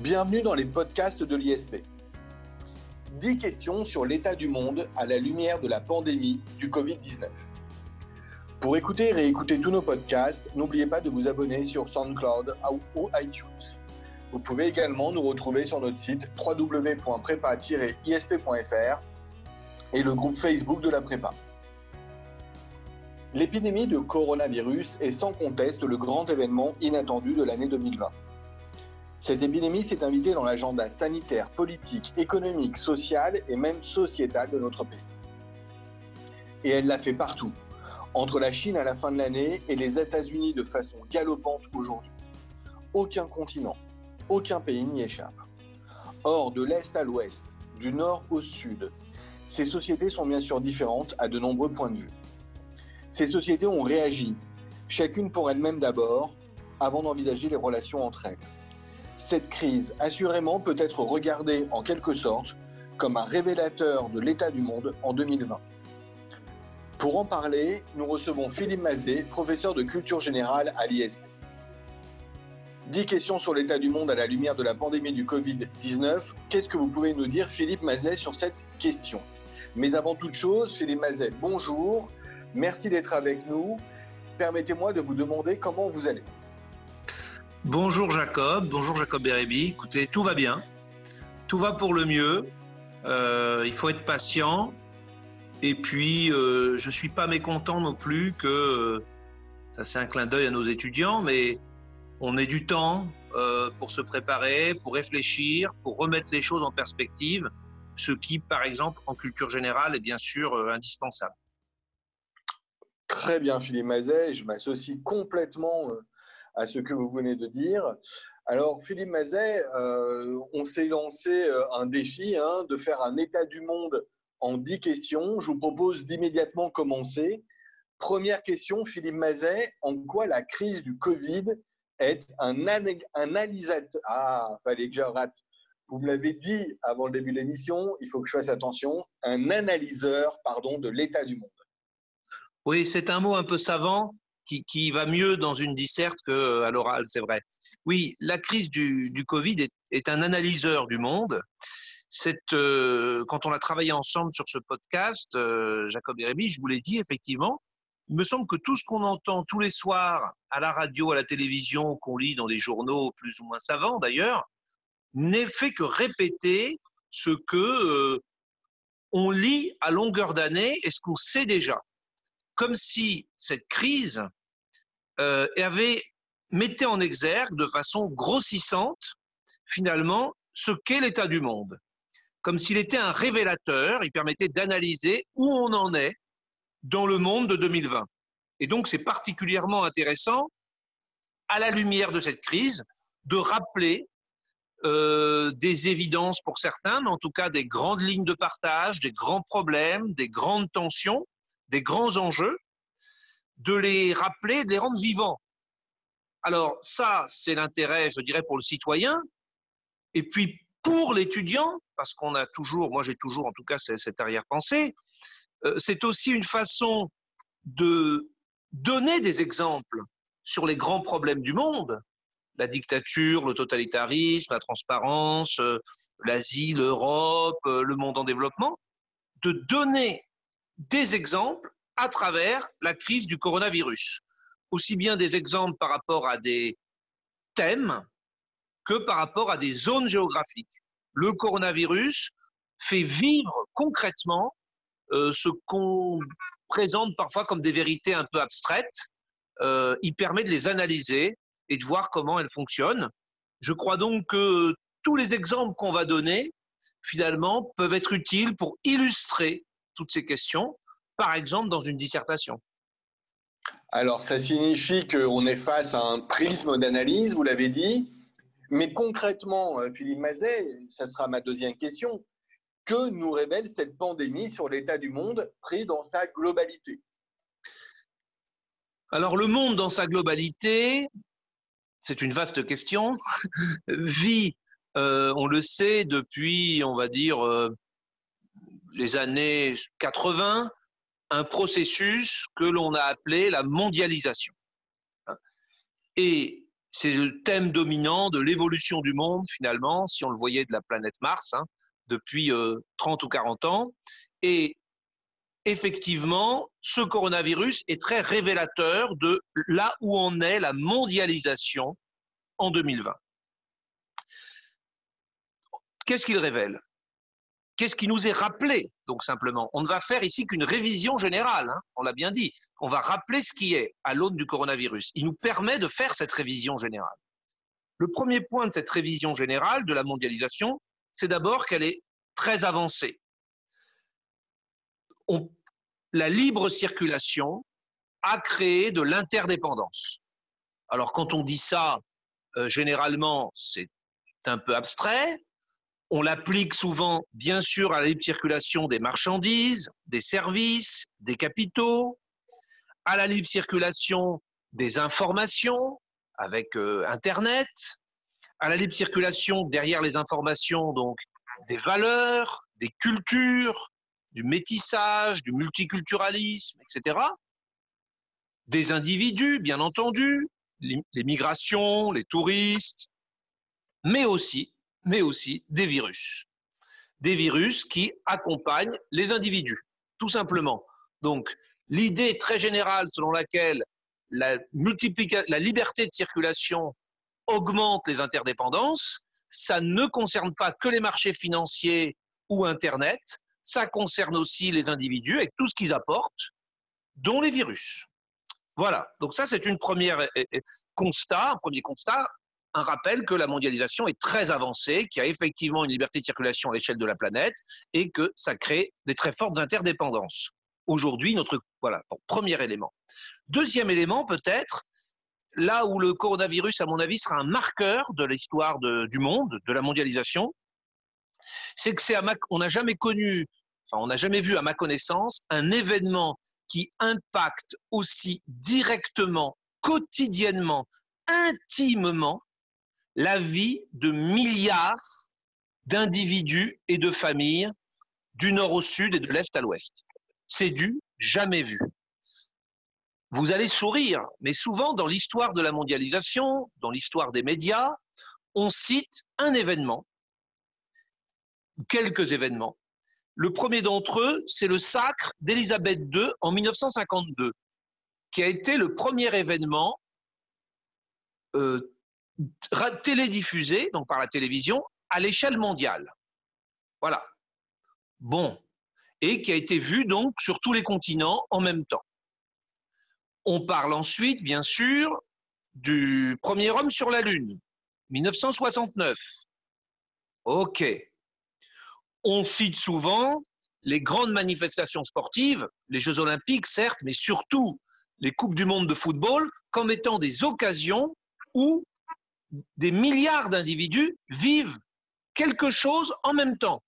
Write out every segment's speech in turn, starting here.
Bienvenue dans les podcasts de l'ISP. 10 questions sur l'état du monde à la lumière de la pandémie du Covid-19. Pour écouter et réécouter tous nos podcasts, n'oubliez pas de vous abonner sur SoundCloud ou iTunes. Vous pouvez également nous retrouver sur notre site www.prépa-isp.fr et le groupe Facebook de la prépa. L'épidémie de coronavirus est sans conteste le grand événement inattendu de l'année 2020. Cette épidémie s'est invitée dans l'agenda sanitaire, politique, économique, social et même sociétal de notre pays. Et elle l'a fait partout, entre la Chine à la fin de l'année et les États-Unis de façon galopante aujourd'hui. Aucun continent, aucun pays n'y échappe. Or, de l'Est à l'Ouest, du Nord au Sud, ces sociétés sont bien sûr différentes à de nombreux points de vue. Ces sociétés ont réagi, chacune pour elle-même d'abord, avant d'envisager les relations entre elles. Cette crise, assurément, peut être regardée en quelque sorte comme un révélateur de l'état du monde en 2020. Pour en parler, nous recevons Philippe Mazet, professeur de culture générale à l'ISP. 10 questions sur l'état du monde à la lumière de la pandémie du Covid-19. Qu'est-ce que vous pouvez nous dire, Philippe Mazet, sur cette question? Mais avant toute chose, Philippe Mazet, bonjour. Merci d'être avec nous. Permettez-moi de vous demander comment vous allez. Bonjour Jacob, bonjour Jacob Bérébi. Écoutez, tout va bien. Tout va pour le mieux. Euh, il faut être patient. Et puis, euh, je ne suis pas mécontent non plus que, euh, ça c'est un clin d'œil à nos étudiants, mais on ait du temps pour se préparer, pour réfléchir, pour remettre les choses en perspective, ce qui, par exemple, en culture générale, est bien sûr indispensable. Très bien, Philippe Mazet. Je m'associe complètement à ce que vous venez de dire. Alors, Philippe Mazet, euh, on s'est lancé euh, un défi hein, de faire un état du monde en 10 questions. Je vous propose d'immédiatement commencer. Première question, Philippe Mazet, en quoi la crise du Covid est un, analysateur? Ah, fallait que je rate. Vous me l'avez dit avant le début de l'émission, il faut que je fasse attention. Un analyseur, pardon, de l'état du monde. Oui, c'est un mot un peu savant qui, va mieux dans une disserte qu'à euh, l'oral, c'est vrai. Oui, la crise du, Covid est, un analyseur du monde. Euh, quand on a travaillé ensemble sur ce podcast, euh, Jacob et je vous l'ai dit, effectivement, il me semble que tout ce qu'on entend tous les soirs à la radio, à la télévision, qu'on lit dans des journaux plus ou moins savants d'ailleurs, n'est fait que répéter ce que on lit à longueur d'année et ce qu'on sait déjà. Comme si cette crise et avait mettait en exergue de façon grossissante finalement ce qu'est l'état du monde. Comme s'il était un révélateur, il permettait d'analyser où on en est dans le monde de 2020. Et donc c'est particulièrement intéressant, à la lumière de cette crise, de rappeler euh, des évidences pour certains, mais en tout cas des grandes lignes de partage, des grands problèmes, des grandes tensions, des grands enjeux, de les rappeler, de les rendre vivants. Alors ça, c'est l'intérêt, je dirais, pour le citoyen. Et puis pour l'étudiant, parce qu'on a toujours, moi j'ai toujours en tout cas cette arrière-pensée, euh, c'est aussi une façon de donner des exemples sur les grands problèmes du monde, la dictature, le totalitarisme, la transparence, euh, l'Asie, l'Europe, euh, le monde en développement, de donner des exemples à travers la crise du coronavirus. Aussi bien des exemples par rapport à des thèmes que par rapport à des zones géographiques. Le coronavirus fait vivre concrètement euh, ce qu'on présente parfois comme des vérités un peu abstraites. Euh, il permet de les analyser et de voir comment elles fonctionnent. Je crois donc que tous les exemples qu'on va donner, finalement, peuvent être utiles pour illustrer toutes ces questions par exemple dans une dissertation. Alors, ça signifie qu'on est face à un prisme d'analyse, vous l'avez dit, mais concrètement, euh, Philippe Mazet, ça sera ma deuxième question, que nous révèle cette pandémie sur l'état du monde pris dans sa globalité? Alors, le monde dans sa globalité, c'est une vaste question, vit, euh, on le sait, depuis, on va dire, euh, les années 80, un processus que l'on a appelé la mondialisation. Et c'est le thème dominant de l'évolution du monde, finalement, si on le voyait de la planète Mars, hein, depuis 30 ou 40 ans. Et effectivement, ce coronavirus est très révélateur de là où en est la mondialisation en 2020. Qu'est-ce qu'il révèle? Qu'est-ce qui nous est rappelé Donc simplement, on ne va faire ici qu'une révision générale, hein, on l'a bien dit. On va rappeler ce qui est à l'aune du coronavirus. Il nous permet de faire cette révision générale. Le premier point de cette révision générale de la mondialisation, c'est d'abord qu'elle est très avancée. la libre circulation a créé de l'interdépendance. Alors quand on dit ça, euh, généralement, c'est un peu abstrait, on l'applique souvent, bien sûr, à la libre circulation des marchandises, des services, des capitaux, à la libre circulation des informations avec euh, Internet, à la libre circulation derrière les informations, donc des valeurs, des cultures, du métissage, du multiculturalisme, etc. Des individus, bien entendu, les migrations, les touristes, mais aussi mais aussi des virus. Des virus qui accompagnent les individus, tout simplement. Donc, l'idée très générale selon laquelle la, la liberté de circulation augmente les interdépendances, ça ne concerne pas que les marchés financiers ou Internet, ça concerne aussi les individus avec tout ce qu'ils apportent, dont les virus. Voilà, donc ça c'est une première eh, eh, constat, un premier constat un rappel que la mondialisation est très avancée, qu'il y a effectivement une liberté de circulation à l'échelle de la planète et que ça crée des très fortes interdépendances. Aujourd'hui, notre voilà, premier élément. Deuxième élément, peut-être, là où le coronavirus, à mon avis, sera un marqueur de l'histoire du monde, de la mondialisation, c'est que c'est on n'a jamais connu, enfin, on n'a jamais vu, à ma connaissance, un événement qui impacte aussi directement, quotidiennement, intimement la vie de milliards d'individus et de familles du nord au sud et de l'est à l'ouest. C'est du jamais vu. Vous allez sourire, mais souvent dans l'histoire de la mondialisation, dans l'histoire des médias, on cite un événement, quelques événements. Le premier d'entre eux, c'est le sacre d'Élisabeth II en 1952, qui a été le premier événement euh, télédiffusé, donc par la télévision, à l'échelle mondiale. Voilà. Bon. Et qui a été vu donc sur tous les continents en même temps. On parle ensuite, bien sûr, du premier homme sur la Lune, 1969. OK. On cite souvent les grandes manifestations sportives, les Jeux olympiques, certes, mais surtout les Coupes du monde de football, comme étant des occasions où des milliards d'individus vivent quelque chose en même temps.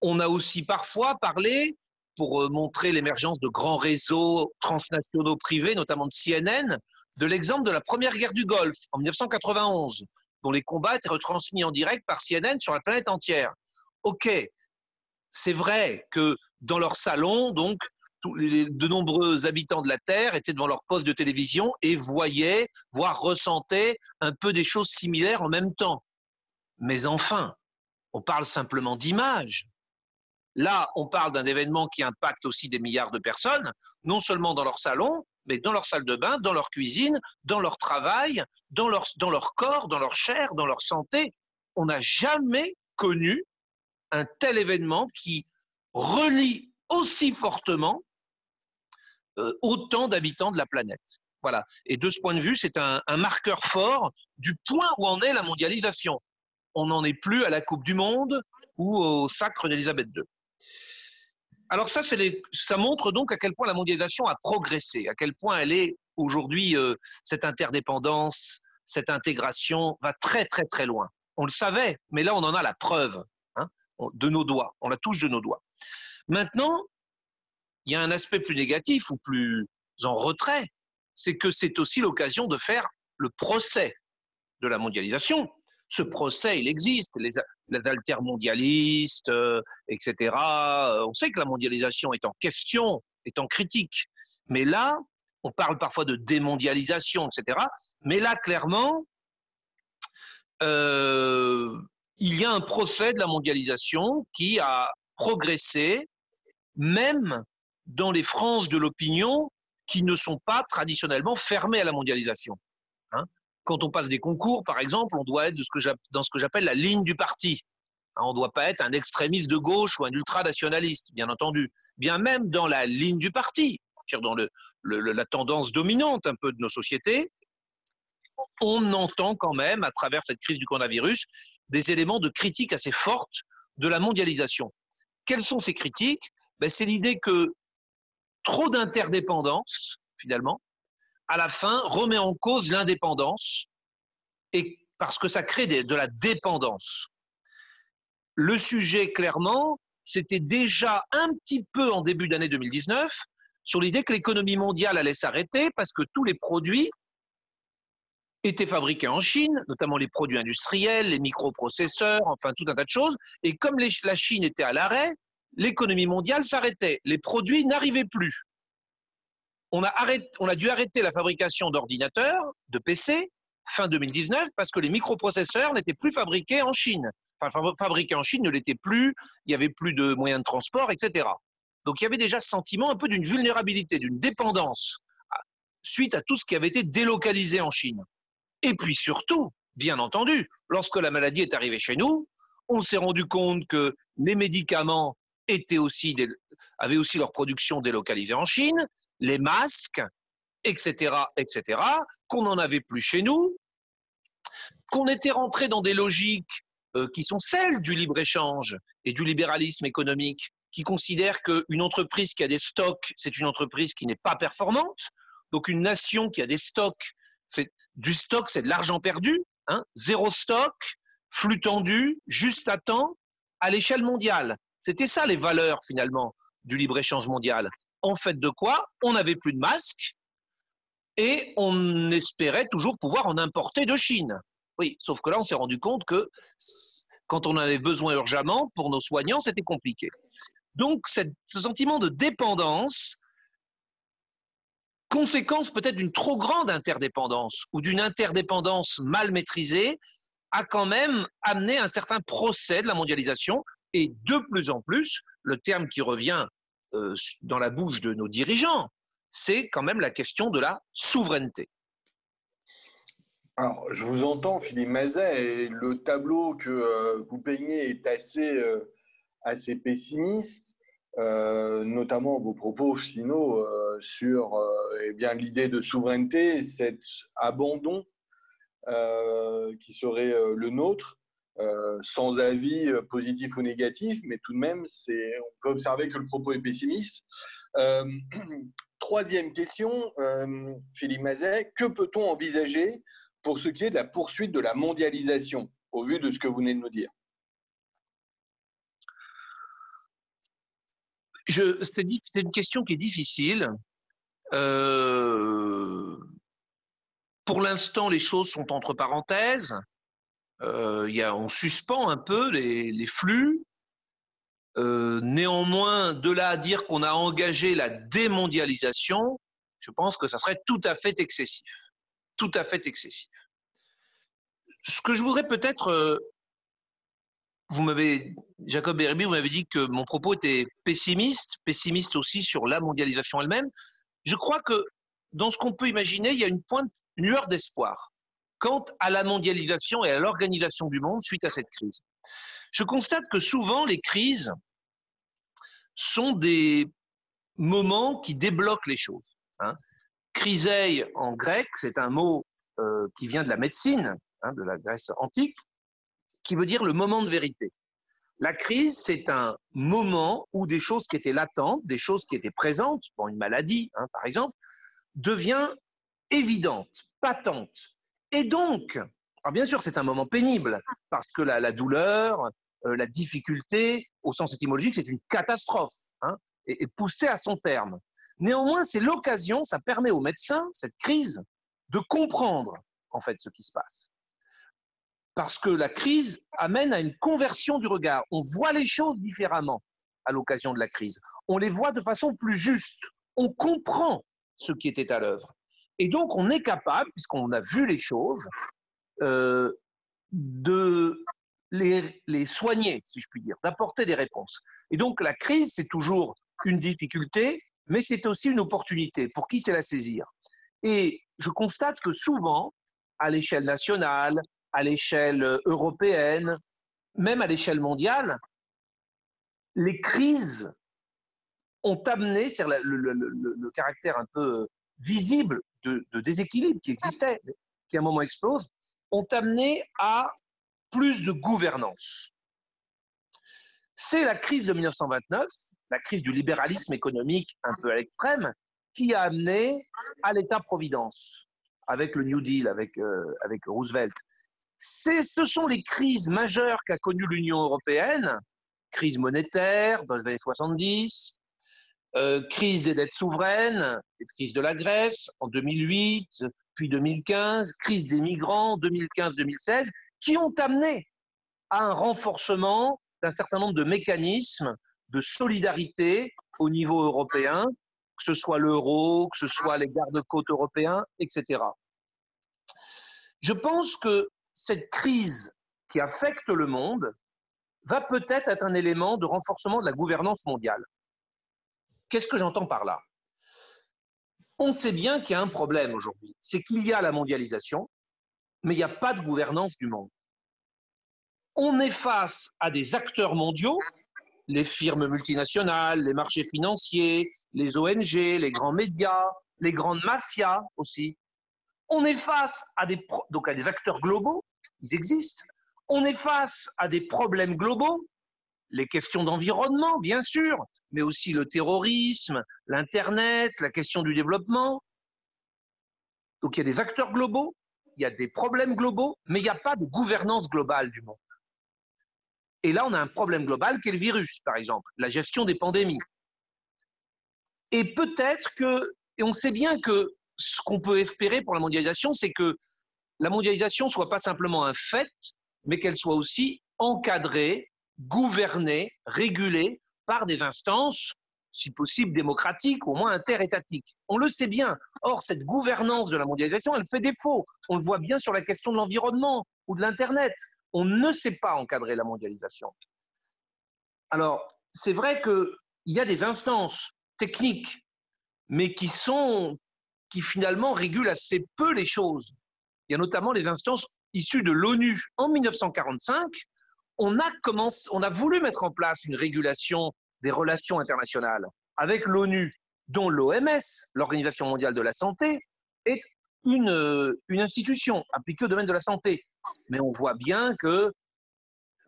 On a aussi parfois parlé, pour euh, montrer l'émergence de grands réseaux transnationaux privés, notamment de CNN, de l'exemple de la première guerre du Golfe en 1991, dont les combats étaient retransmis en direct par CNN sur la planète entière. Ok, c'est vrai que dans leur salon, donc, de nombreux habitants de la Terre étaient devant leur poste de télévision et voyaient, voire ressentaient un peu des choses similaires en même temps. Mais enfin, on parle simplement d'images. Là, on parle d'un événement qui impacte aussi des milliards de personnes, non seulement dans leur salon, mais dans leur salle de bain, dans leur cuisine, dans leur travail, dans leur corps, dans leur chair, dans leur santé. On n'a jamais connu un tel événement qui relie aussi fortement euh, autant d'habitants de la planète. Voilà. Et de ce point de vue, c'est un, marqueur fort du point où en est la mondialisation. On n'en est plus à la Coupe du Monde ou au sacre d'Élisabeth II. Alors ça, ça montre donc à quel point la mondialisation a progressé, à quel point elle est aujourd'hui, euh, cette interdépendance, cette intégration va très très très loin. On le savait, mais là on en a la preuve hein, de nos doigts, on la touche de nos doigts. Maintenant, il y a un aspect plus négatif ou plus en retrait, c'est que c'est aussi l'occasion de faire le procès de la mondialisation. Ce procès, il existe, les, les altermondialistes, euh, etc. Euh, on sait que la mondialisation est en question, est en critique. Mais là, on parle parfois de démondialisation, etc. Mais là, clairement, euh, il y a un procès de la mondialisation qui a progressé, même dans les franges de l'opinion qui ne sont pas traditionnellement fermées à la mondialisation. Hein. Quand on passe des concours, par exemple, on doit être dans ce que j'appelle la ligne du parti. Hein, on ne doit pas être un extrémiste de gauche ou un ultranationaliste, bien entendu. Bien même dans la ligne du parti, dans le, la tendance dominante un peu de nos sociétés, on entend quand même, à travers cette crise du coronavirus, des éléments de critique assez fortes de la mondialisation. Quelles sont ces critiques? Ben, C'est l'idée que trop d'interdépendance, finalement, à la fin, remet en cause l'indépendance, et parce que ça crée de la dépendance. Le sujet, clairement, c'était déjà un petit peu en début d'année 2019 sur l'idée que l'économie mondiale allait s'arrêter parce que tous les produits étaient fabriqués en Chine, notamment les produits industriels, les microprocesseurs, enfin tout un tas de choses. Et comme la Chine était à l'arrêt, l'économie mondiale s'arrêtait. Les produits n'arrivaient plus. On a, dû arrêter la fabrication d'ordinateurs, de PC, fin 2019, parce que les microprocesseurs n'étaient plus fabriqués en Chine. Enfin, fabriqués en Chine ne l'étaient plus, il n'y avait plus de moyens de transport, etc. Donc il y avait déjà ce sentiment un peu d'une vulnérabilité, d'une dépendance suite à tout ce qui avait été délocalisé en Chine. Et puis surtout, bien entendu, lorsque la maladie est arrivée chez nous, on s'est rendu compte que les médicaments étaient aussi avaient aussi leur production délocalisée en Chine, les masques, etc., etc., qu'on n'en avait plus chez nous, qu'on était rentré dans des logiques euh, qui sont celles du libre-échange et du libéralisme économique, qui considèrent qu'une entreprise qui a des stocks, c'est une entreprise qui n'est pas performante. Donc une nation qui a des stocks, c'est du stock, c'est de l'argent perdu, hein, zéro stock, flux tendu, juste à temps, à l'échelle mondiale. C'était ça les valeurs finalement du libre-échange mondial. En fait de quoi? On n'avait plus de masques et on espérait toujours pouvoir en importer de Chine. Oui, sauf que là, on s'est rendu compte que quand on avait besoin urgemment, pour nos soignants, c'était compliqué. Donc, ce sentiment de dépendance conséquence peut-être d'une trop grande interdépendance ou d'une interdépendance mal maîtrisée, a quand même amené un certain procès de la mondialisation et de plus en plus, le terme qui revient euh, dans la bouche de nos dirigeants, c'est quand même la question de la souveraineté. Alors, je vous entends, Philippe Mazet, et le tableau que euh, vous peignez est assez, euh, assez pessimiste. Notamment vos propos finaux sur eh l'idée de souveraineté, cet abandon qui serait le nôtre, sans avis positif ou négatif, mais tout de même, on peut observer que le propos est pessimiste. troisième question, Philippe Mazet, que peut-on envisager pour ce qui est de la poursuite de la mondialisation, au vu de ce que vous venez de nous dire? C'est une question qui est difficile. Euh, pour l'instant, les choses sont entre parenthèses. Euh, on suspend un peu les, flux. Euh, néanmoins, de là à dire qu'on a engagé la démondialisation, je pense que ça serait tout à fait excessif. Tout à fait excessif. Ce que je voudrais peut-être vous m'avez, Jacob Berby, vous m'avez dit que mon propos était pessimiste, pessimiste aussi sur la mondialisation elle-même. Je crois que dans ce qu'on peut imaginer, il y a une pointe, une lueur d'espoir quant à la mondialisation et à l'organisation du monde suite à cette crise. Je constate que souvent les crises sont des moments qui débloquent les choses. Hein. Crisei en grec, c'est un mot euh, qui vient de la médecine, hein, de la Grèce antique, qui veut dire le moment de vérité. La crise, c'est un moment où des choses qui étaient latentes, des choses qui étaient présentes, bon, une maladie hein, par exemple, devient évidente, patente. Et donc, bien sûr, c'est un moment pénible, parce que la, douleur, euh, la difficulté, au sens étymologique, c'est une catastrophe, hein, et, et poussée à son terme. Néanmoins, c'est l'occasion, ça permet aux médecins, cette crise, de comprendre en fait ce qui se passe parce que la crise amène à une conversion du regard. On voit les choses différemment à l'occasion de la crise. On les voit de façon plus juste. On comprend ce qui était à l'œuvre. Et donc, on est capable, puisqu'on a vu les choses, euh, de les, soigner, si je puis dire, d'apporter des réponses. Et donc, la crise, c'est toujours une difficulté, mais c'est aussi une opportunité pour qui sait la saisir? Et je constate que souvent, à l'échelle nationale, à l'échelle européenne, même à l'échelle mondiale, les crises ont amené, c'est le, le, le, caractère un peu visible de, de, déséquilibre qui existait, qui à un moment explose, ont amené à plus de gouvernance. C'est la crise de 1929, la crise du libéralisme économique un peu à l'extrême, qui a amené à l'État-providence, avec le New Deal, avec, euh, avec Roosevelt. Ce sont les crises majeures qu'a connues l'Union européenne, crise monétaire dans les années 70, euh, crise des dettes souveraines, crise de la Grèce en 2008, puis 2015, crise des migrants 2015-2016, qui ont amené à un renforcement d'un certain nombre de mécanismes de solidarité au niveau européen, que ce soit l'euro, que ce soit les gardes-côtes européens, etc. Je pense que cette crise qui affecte le monde va peut-être être un élément de renforcement de la gouvernance mondiale. Qu'est-ce que j'entends par là? On sait bien qu'il y a un problème aujourd'hui, c'est qu'il y a la mondialisation, mais il n'y a pas de gouvernance du monde. On est face à des acteurs mondiaux, les firmes multinationales, les marchés financiers, les ONG, les grands médias, les grandes mafias aussi. On est face à des, donc à des acteurs globaux, ils existent. On est face à des problèmes globaux, les questions d'environnement, bien sûr, mais aussi le terrorisme, l'Internet, la question du développement. Donc il y a des acteurs globaux, il y a des problèmes globaux, mais il n'y a pas de gouvernance globale du monde. Et là, on a un problème global qui est le virus, par exemple, la gestion des pandémies. Et peut-être que, et on sait bien que ce qu'on peut espérer pour la mondialisation, c'est que la mondialisation soit pas simplement un fait, mais qu'elle soit aussi encadrée, gouvernée, régulée par des instances, si possible démocratiques, au moins interétatiques. On le sait bien. Or, cette gouvernance de la mondialisation, elle fait défaut. On le voit bien sur la question de l'environnement ou de l'Internet. On ne sait pas encadrer la mondialisation. Alors, c'est vrai qu'il y a des instances techniques, mais qui sont, qui finalement régulent assez peu les choses. Il y a notamment les instances issues de l'ONU. En 1945, on a, commencé, on a voulu mettre en place une régulation des relations internationales avec l'ONU, dont l'OMS, l'Organisation mondiale de la santé, est une, une institution appliquée au domaine de la santé. Mais on voit bien que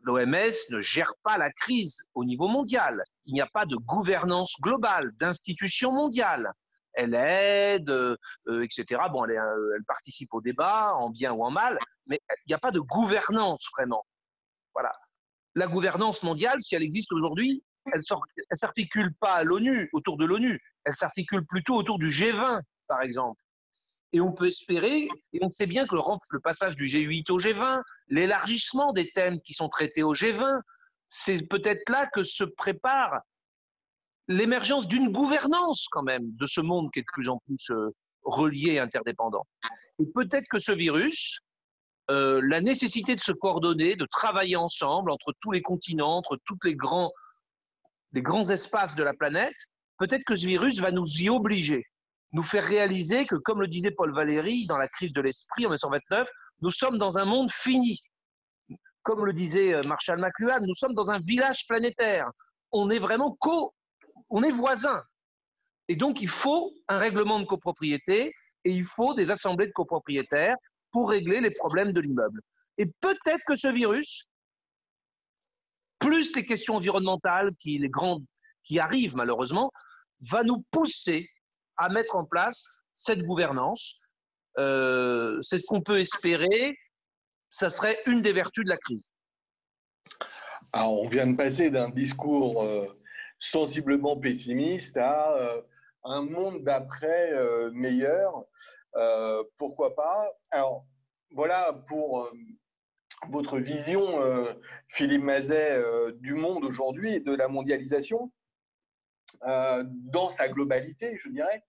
l'OMS ne gère pas la crise au niveau mondial. Il n'y a pas de gouvernance globale, d'institution mondiale elle aide, euh, etc. Bon, elle, euh, elle, participe au débat, en bien ou en mal, mais il n'y a pas de gouvernance vraiment. Voilà. La gouvernance mondiale, si elle existe aujourd'hui, elle ne s'articule pas à l'ONU, autour de l'ONU, elle s'articule plutôt autour du G20, par exemple. Et on peut espérer, et on sait bien que le, le passage du G8 au G20, l'élargissement des thèmes qui sont traités au G20, c'est peut-être là que se prépare l'émergence d'une gouvernance quand même de ce monde qui est de plus en plus euh, relié et interdépendant. Et peut-être que ce virus, euh, la nécessité de se coordonner, de travailler ensemble entre tous les continents, entre tous les grands, grands espaces de la planète, peut-être que ce virus va nous y obliger, nous faire réaliser que, comme le disait Paul Valéry dans la crise de l'esprit en 1929, nous sommes dans un monde fini. Comme le disait euh, Marshall McLuhan, nous sommes dans un village planétaire. On est vraiment co on est voisins. Et donc, il faut un règlement de copropriété et il faut des assemblées de copropriétaires pour régler les problèmes de l'immeuble. Et peut-être que ce virus, plus les questions environnementales qui, les grandes, qui arrivent malheureusement, va nous pousser à mettre en place cette gouvernance. Euh, c'est ce qu'on peut espérer. Ça serait une des vertus de la crise. Alors, on vient de passer d'un discours euh, sensiblement pessimiste à euh, un monde d'après meilleur. Euh, pourquoi pas? Alors, voilà pour votre vision, Philippe Mazet, du monde aujourd'hui et de la mondialisation dans sa globalité, je dirais.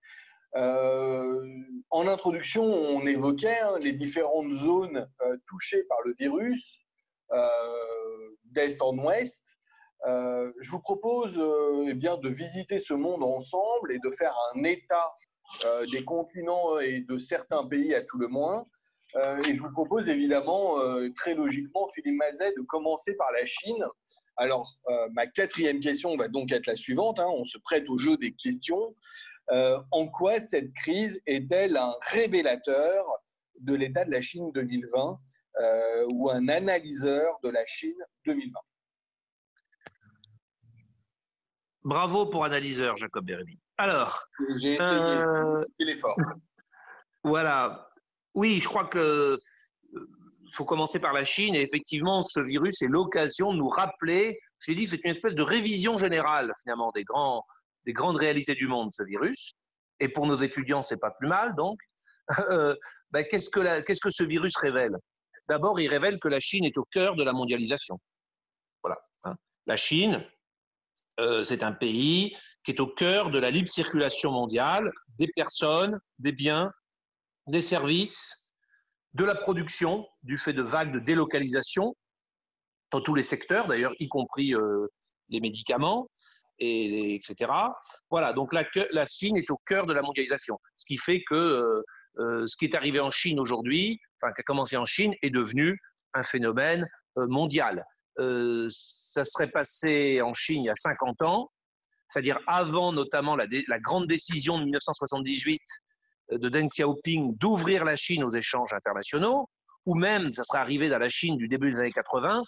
en introduction, on évoquait hein, les différentes zones touchées par le virus, d'est en ouest. je vous propose eh bien, de visiter ce monde ensemble et de faire un état des continents et de certains pays à tout le moins. et je vous propose évidemment, très logiquement, Philippe Mazet, de commencer par la Chine. Alors, ma quatrième question va donc être la suivante. Hein. on se prête au jeu des questions. Euh, en quoi cette crise est-elle un révélateur de l'état de la Chine 2020 euh, ou un analyseur de la Chine 2020 Bravo pour analyseur, Jacob Bérémy. Alors, j'ai essayé, euh, l'effort. Voilà. Oui, je crois que faut commencer par la Chine et effectivement, ce virus est l'occasion de nous rappeler. J'ai dit, c'est une espèce de révision générale finalement des grands des grandes réalités du monde, ce virus. Et pour nos étudiants, c'est pas plus mal. Donc, euh, ben, qu'est-ce que qu'est-ce que ce virus révèle? D'abord, il révèle que la Chine est au cœur de la mondialisation. Voilà. Hein. La Chine, euh, c'est un pays qui est au cœur de la libre circulation mondiale des personnes, des biens, des services, de la production, du fait de vagues de délocalisation dans tous les secteurs, d'ailleurs, y compris euh, les médicaments, et, etc. Voilà, donc la, Chine est au cœur de la mondialisation, ce qui fait que euh, ce qui est arrivé en Chine aujourd'hui, enfin qui a commencé en Chine, est devenu un phénomène euh, ça serait passé en Chine il y a 50 ans, c'est-à-dire avant notamment la, grande décision de 1978 de Deng Xiaoping d'ouvrir la Chine aux échanges internationaux, ou même ça serait arrivé dans la Chine du début des années 80,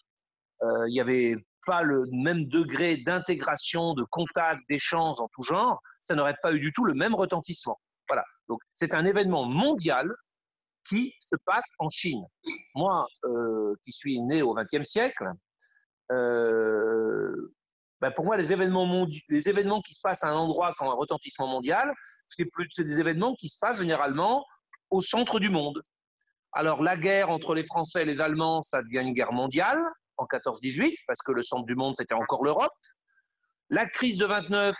il y avait pas le même degré d'intégration, de contact, d'échange en tout genre, ça n'aurait pas eu du tout le même retentissement. Voilà. Donc c'est un événement mondial qui se passe en Chine. Moi, euh, qui suis né au XXe siècle, euh, ben pour moi, les événements, qui se passent à un endroit qui ont un retentissement mondial, c'est des événements qui se passent généralement au centre du monde. Alors la guerre entre les Français et les Allemands, ça devient une guerre mondiale en 14-18, parce que le centre du monde, c'était encore l'Europe. La crise de 29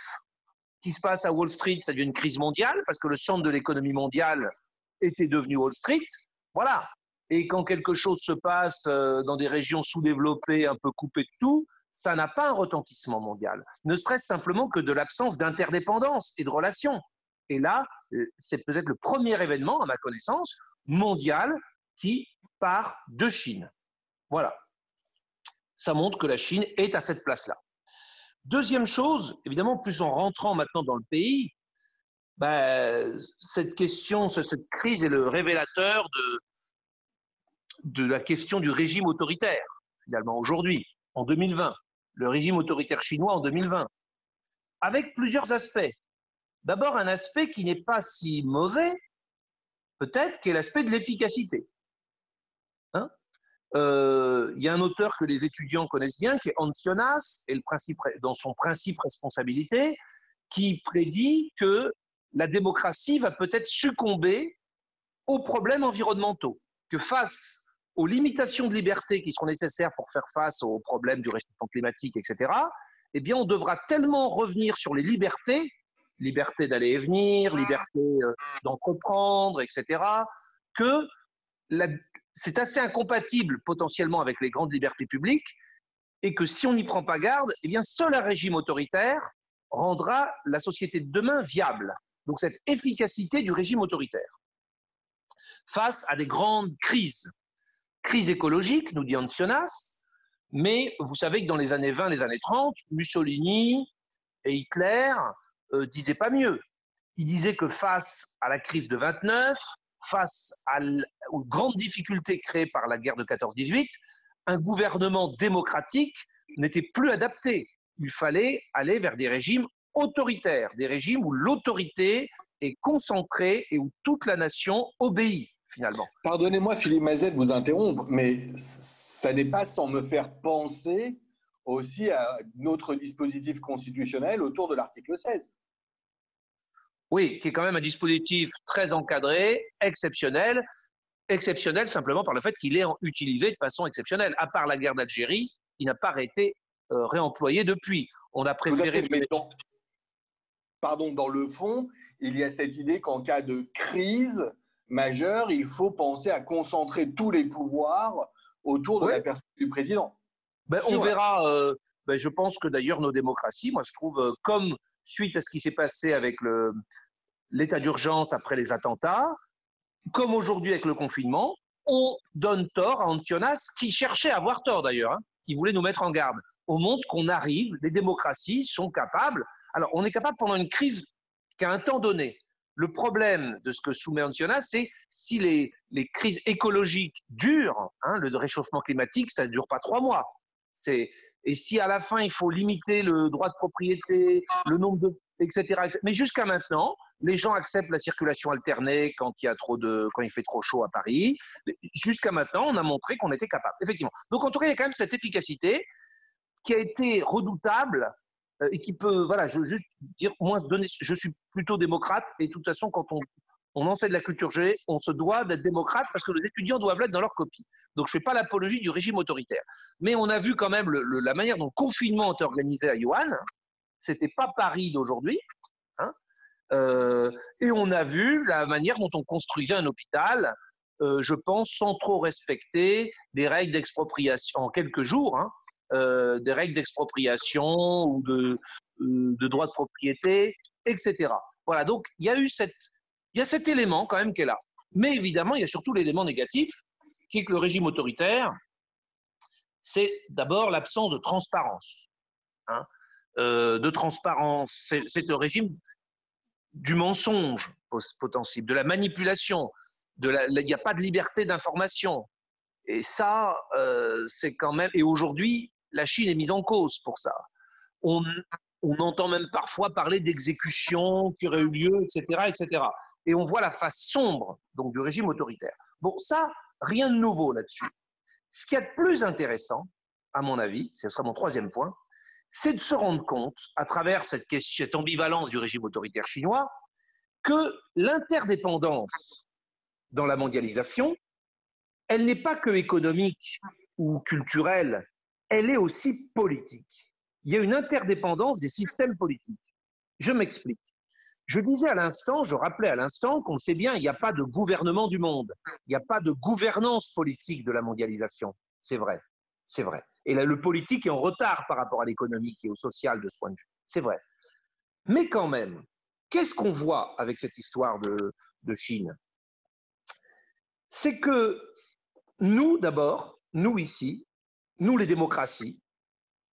qui se passe à Wall Street, ça devient une crise mondiale, parce que le centre de l'économie mondiale était devenu Wall Street. Voilà. Et quand quelque chose se passe euh, dans des régions sous-développées, un peu coupées de tout, ça n'a pas un retentissement mondial. Ne serait-ce simplement que de l'absence d'interdépendance et de relations. Et là, euh, c'est peut-être le premier événement, à ma connaissance, mondial qui part de Chine. Voilà ça montre que la Chine est à cette place-là. Deuxième chose, évidemment, plus en rentrant maintenant dans le pays, ben, cette question, cette crise est le révélateur de, de la question du régime autoritaire, finalement, aujourd'hui, en 2020, le régime autoritaire chinois en 2020, avec plusieurs aspects. D'abord, un aspect qui n'est pas si mauvais, peut-être, qui est l'aspect de l'efficacité. Euh, il y a un auteur que les étudiants connaissent bien, qui est Hans Jonas, et le principe, dans son principe responsabilité, qui prédit que la démocratie va peut-être succomber aux problèmes environnementaux, que face aux limitations de liberté qui seront nécessaires pour faire face aux problèmes du réchauffement climatique, etc., eh bien, on devra tellement revenir sur les libertés, liberté d'aller et venir, liberté euh, d'entreprendre, etc., que c'est assez incompatible potentiellement avec les grandes libertés publiques et que si on n'y prend pas garde, eh bien seul un régime autoritaire rendra la société de demain viable. Donc cette efficacité du régime autoritaire face à des grandes crises. Crise écologique, nous dit Ancionas, mais vous savez que dans les années 20, les années 30, Mussolini et Hitler euh, disaient pas mieux. Ils disaient que face à la crise de 29, face aux grandes difficultés créées par la guerre de 14-18, un gouvernement démocratique n'était plus adapté. Il fallait aller vers des régimes autoritaires, des régimes où l'autorité est concentrée et où toute la nation obéit finalement. Pardonnez-moi Philippe Mazet de vous interrompre, mais ça n'est pas sans me faire penser aussi à notre dispositif constitutionnel autour de l'article 16. Oui, qui est quand même un dispositif très encadré, exceptionnel, exceptionnel simplement par le fait qu'il est utilisé de façon exceptionnelle. À part la guerre d'Algérie, il n'a pas été euh, réemployé depuis. On a préféré. pardon, dans le fond, il y a cette idée qu'en cas de crise majeure, il faut penser à concentrer tous les pouvoirs autour de la personne du président. Ben, on verra. Euh, ben, je pense que d'ailleurs nos démocraties, moi je trouve, euh, comme suite à ce qui s'est passé avec l'état d'urgence après les attentats, comme aujourd'hui avec le confinement, on donne tort à Ancionas, qui cherchait à avoir tort d'ailleurs, hein, qui voulait nous mettre en garde. On montre qu'on arrive, les démocraties sont capables. Alors, on est capable pendant une crise qu'à un temps donné. Le problème de ce que soumet Ancionas, c'est si les, crises écologiques durent, hein, le réchauffement climatique, ça ne dure pas trois mois. Et si à la fin, il faut limiter le droit de propriété, le nombre de. etc. Mais jusqu'à maintenant, les gens acceptent la circulation alternée quand il, y a trop de, quand il fait trop chaud à Paris. Jusqu'à maintenant, on a montré qu'on était capable, effectivement. Donc, en tout cas, il y a quand même cette efficacité qui a été redoutable et qui peut, voilà, je veux juste dire, moi, donner, je suis plutôt démocrate et de toute façon, quand on, on enseigne la culture G, on se doit d'être démocrate parce que les étudiants doivent l'être dans leur copie. Donc, je ne fais pas l'apologie du régime autoritaire. Mais on a vu quand même la manière dont le confinement est organisé à Yuan. C'était pas Paris d'aujourd'hui. Hein, euh, et on a vu la manière dont on construisait un hôpital, euh, je pense, sans trop respecter des règles d'expropriation en quelques jours, hein, euh, des règles d'expropriation ou de, de droit de propriété, etc. Voilà, donc il y a eu cette, il y a cet élément quand même qui est là. Mais évidemment, il y a surtout l'élément négatif, qui est que le régime autoritaire, c'est d'abord l'absence de transparence. Hein. de transparence, c'est le régime du mensonge potentiel, de la manipulation. Il n'y a pas de liberté d'information. Et ça, euh, c'est quand même. Et aujourd'hui, la Chine est mise en cause pour ça. On, entend même parfois parler d'exécutions qui auraient eu lieu, etc., etc. Et on voit la face sombre donc du régime autoritaire. Bon, ça, rien de nouveau là-dessus. Ce qui est de plus intéressant, à mon avis, ce sera mon troisième point, c'est de se rendre compte, à travers cette ambivalence du régime autoritaire chinois, que l'interdépendance dans la mondialisation, elle n'est pas que économique ou culturelle, elle est aussi politique. Il y a une interdépendance des systèmes politiques. Je m'explique. Je disais à l'instant, je rappelais à l'instant qu'on sait bien, il n'y a pas de gouvernement du monde, il n'y a pas de gouvernance politique de la mondialisation. C'est vrai, c'est vrai. Et là, le politique est en retard par rapport à l'économique et au social de ce point de vue. C'est vrai. Mais quand même, qu'est-ce qu'on voit avec cette histoire de, de Chine? C'est que nous, d'abord, nous ici, nous les démocraties,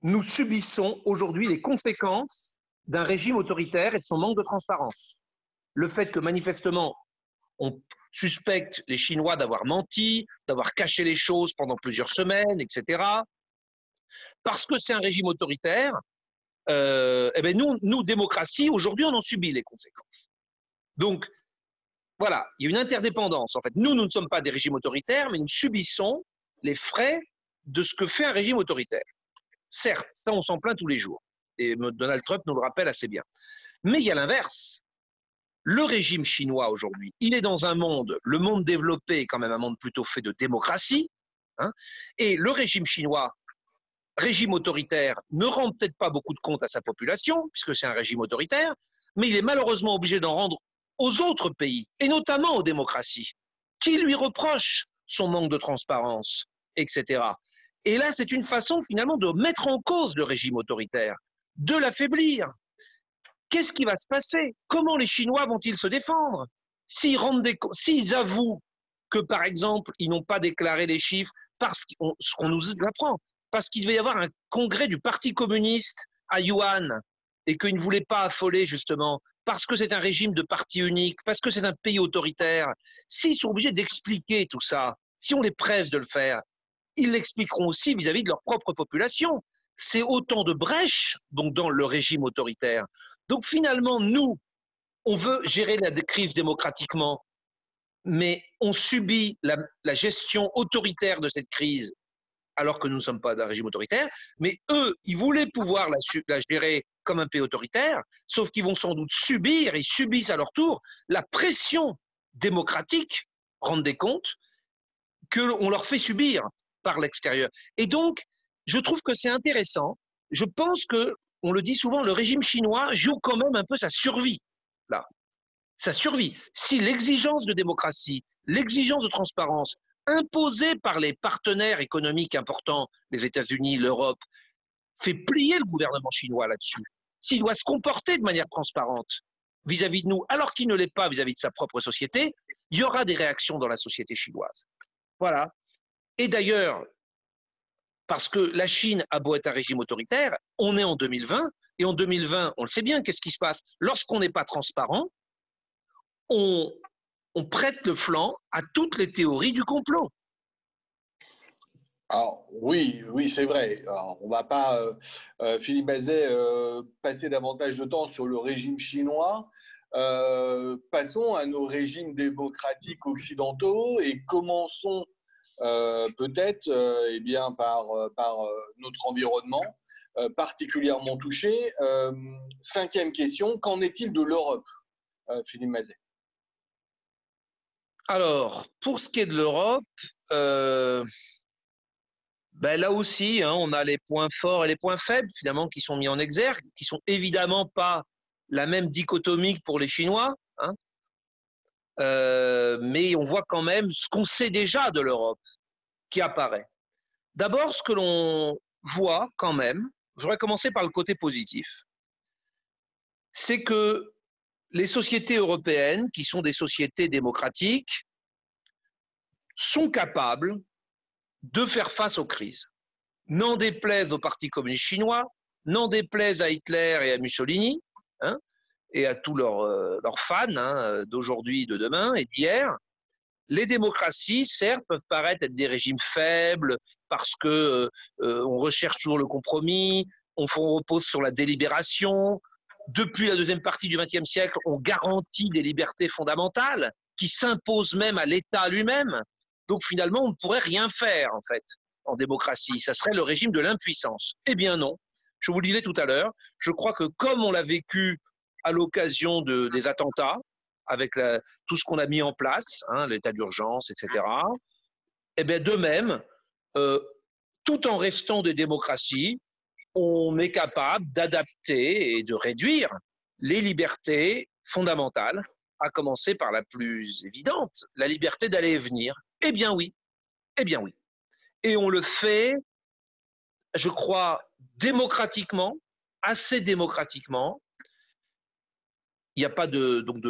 nous subissons aujourd'hui les conséquences d'un régime autoritaire et de son manque de transparence. Le fait que manifestement, on suspecte les Chinois d'avoir menti, d'avoir caché les choses pendant plusieurs semaines, etc parce que c'est un régime autoritaire, euh, eh ben nous, nous, démocratie, aujourd'hui, on en subit les conséquences. Donc, voilà, il y a une interdépendance. En fait, nous, nous ne sommes pas des régimes autoritaires, mais nous subissons les frais de ce que fait un régime autoritaire. Certes, ça, on s'en plaint tous les jours. Et Donald Trump nous le rappelle assez bien. Mais il y a l'inverse. Le régime chinois aujourd'hui, il est dans un monde, le monde développé est quand même un monde plutôt fait de démocratie, hein, et le régime chinois régime autoritaire ne rend peut-être pas beaucoup de comptes à sa population, puisque c'est un régime autoritaire, mais il est malheureusement obligé d'en rendre aux autres pays, et notamment aux démocraties, qui lui reprochent son manque de transparence, etc. Et là, c'est une façon finalement de mettre en cause le régime autoritaire, de l'affaiblir. Qu'est-ce qui va se passer? Comment les Chinois vont-ils se défendre? S'ils s'ils avouent que, par exemple, ils n'ont pas déclaré les chiffres parce qu'on nous apprend, parce qu'il devait y avoir un congrès du Parti communiste à Yuan et qu'ils ne voulaient pas affoler justement parce que c'est un régime de parti unique, parce que c'est un pays autoritaire. S'ils sont obligés d'expliquer tout ça, si on les presse de le faire, ils l'expliqueront aussi vis-à-vis de leur propre population. C'est autant de brèches dans le régime autoritaire. Donc finalement, nous, on veut gérer la crise démocratiquement, mais on subit la gestion autoritaire de cette crise alors que nous ne sommes pas d'un régime autoritaire, mais eux, ils voulaient pouvoir la, gérer comme un pays autoritaire, sauf qu'ils vont sans doute subir, et subissent à leur tour, la pression démocratique, rendez compte, qu'on leur fait subir par l'extérieur. Et donc, je trouve que c'est intéressant. Je pense que on le dit souvent, le régime chinois joue quand même un peu sa survie, là. Sa survie. Si l'exigence de démocratie, l'exigence de transparence imposée par les partenaires économiques importants, les États-Unis, l'Europe, fait plier le gouvernement chinois là-dessus, s'il doit se comporter de manière transparente vis-à-vis de nous, alors qu'il ne l'est pas vis-à-vis de sa propre société, il y aura des réactions dans la société chinoise. Voilà. Et d'ailleurs, parce que la Chine a beau être un régime autoritaire, on est en 2020, et en 2020, on le sait bien, qu'est-ce qui se passe? Lorsqu'on n'est pas transparent, on, prête le flanc à toutes les théories du complot. Alors oui, oui, c'est vrai. on ne va pas, euh, euh, Philippe Bazet, euh, passer davantage de temps sur le régime chinois. passons à nos régimes démocratiques occidentaux et commençons peut-être eh bien, par, par notre environnement particulièrement touché. cinquième question, qu'en est-il de l'Europe, Philippe Mazet? Alors, pour ce qui est de l'Europe, euh, ben là aussi, hein, on a les points forts et les points faibles, finalement, qui sont mis en exergue, qui sont évidemment pas la même dichotomie pour les Chinois, hein. Euh, mais on voit quand même ce qu'on sait déjà de l'Europe qui apparaît. D'abord, ce que l'on voit quand même, j'aurais commencé par le côté positif, c'est que les sociétés européennes, qui sont des sociétés démocratiques, sont capables de faire face aux crises. N'en déplaise au Parti communiste chinois, n'en déplaise à Hitler et à Mussolini, hein, et à tous leurs, euh, fans hein, d'aujourd'hui, de demain et d'hier. Les démocraties, certes, peuvent paraître être des régimes faibles parce que euh, euh, on recherche toujours le compromis, on repose sur la délibération, depuis la deuxième partie du XXe siècle, on garantit des libertés fondamentales qui s'imposent même à l'État lui-même. Donc finalement, on ne pourrait rien faire, en fait, en démocratie. Ça serait le régime de l'impuissance. Eh bien non. Je vous le disais tout à l'heure, je crois que comme on l'a vécu à l'occasion de, des attentats, avec tout ce qu'on a mis en place, hein, l'état d'urgence, etc., eh bien de même, euh, tout en restant des démocraties, on est capable d'adapter et de réduire les libertés fondamentales, à commencer par la plus évidente, la liberté d'aller et venir. Eh bien oui, eh bien oui. Et on le fait, je crois, démocratiquement, assez démocratiquement. Il n'y a pas de, donc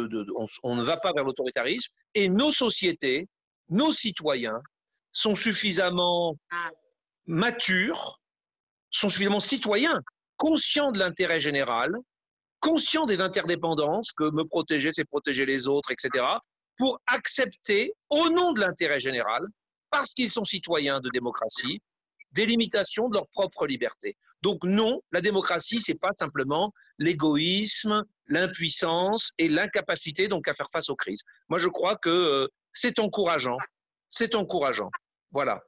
on ne va pas vers l'autoritarisme. Et nos sociétés, nos citoyens sont suffisamment matures sont suffisamment citoyens, conscients de l'intérêt général, conscients des interdépendances, que me protéger, c'est protéger les autres, etc., pour accepter, au nom de l'intérêt général, parce qu'ils sont citoyens de démocratie, des limitations de leur propre liberté. Donc non, la démocratie, c'est pas simplement l'égoïsme, l'impuissance et l'incapacité donc à faire face aux crises. Moi, je crois que euh, c'est encourageant. C'est encourageant. Voilà.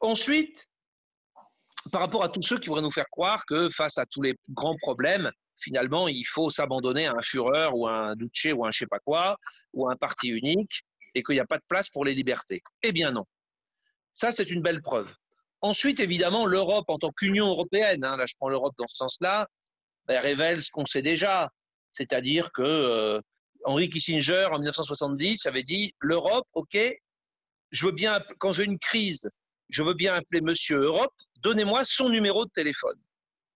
Ensuite, par rapport à tous ceux qui voudraient nous faire croire que face à tous les grands problèmes, finalement, il faut s'abandonner à un Führer ou à un Duce ou à un je sais pas quoi, ou à un parti unique, et qu'il n'y a pas de place pour les libertés. Eh bien non. Ça, c'est une belle preuve. Ensuite, évidemment, l'Europe en tant qu'Union européenne, hein, là je prends l'Europe dans ce sens-là, elle révèle ce qu'on sait déjà. C'est-à-dire que euh, Henry Kissinger, en 1970, avait dit l'Europe, OK, je veux bien, quand j'ai une crise, je veux bien appeler Monsieur Europe, donnez-moi son numéro de téléphone.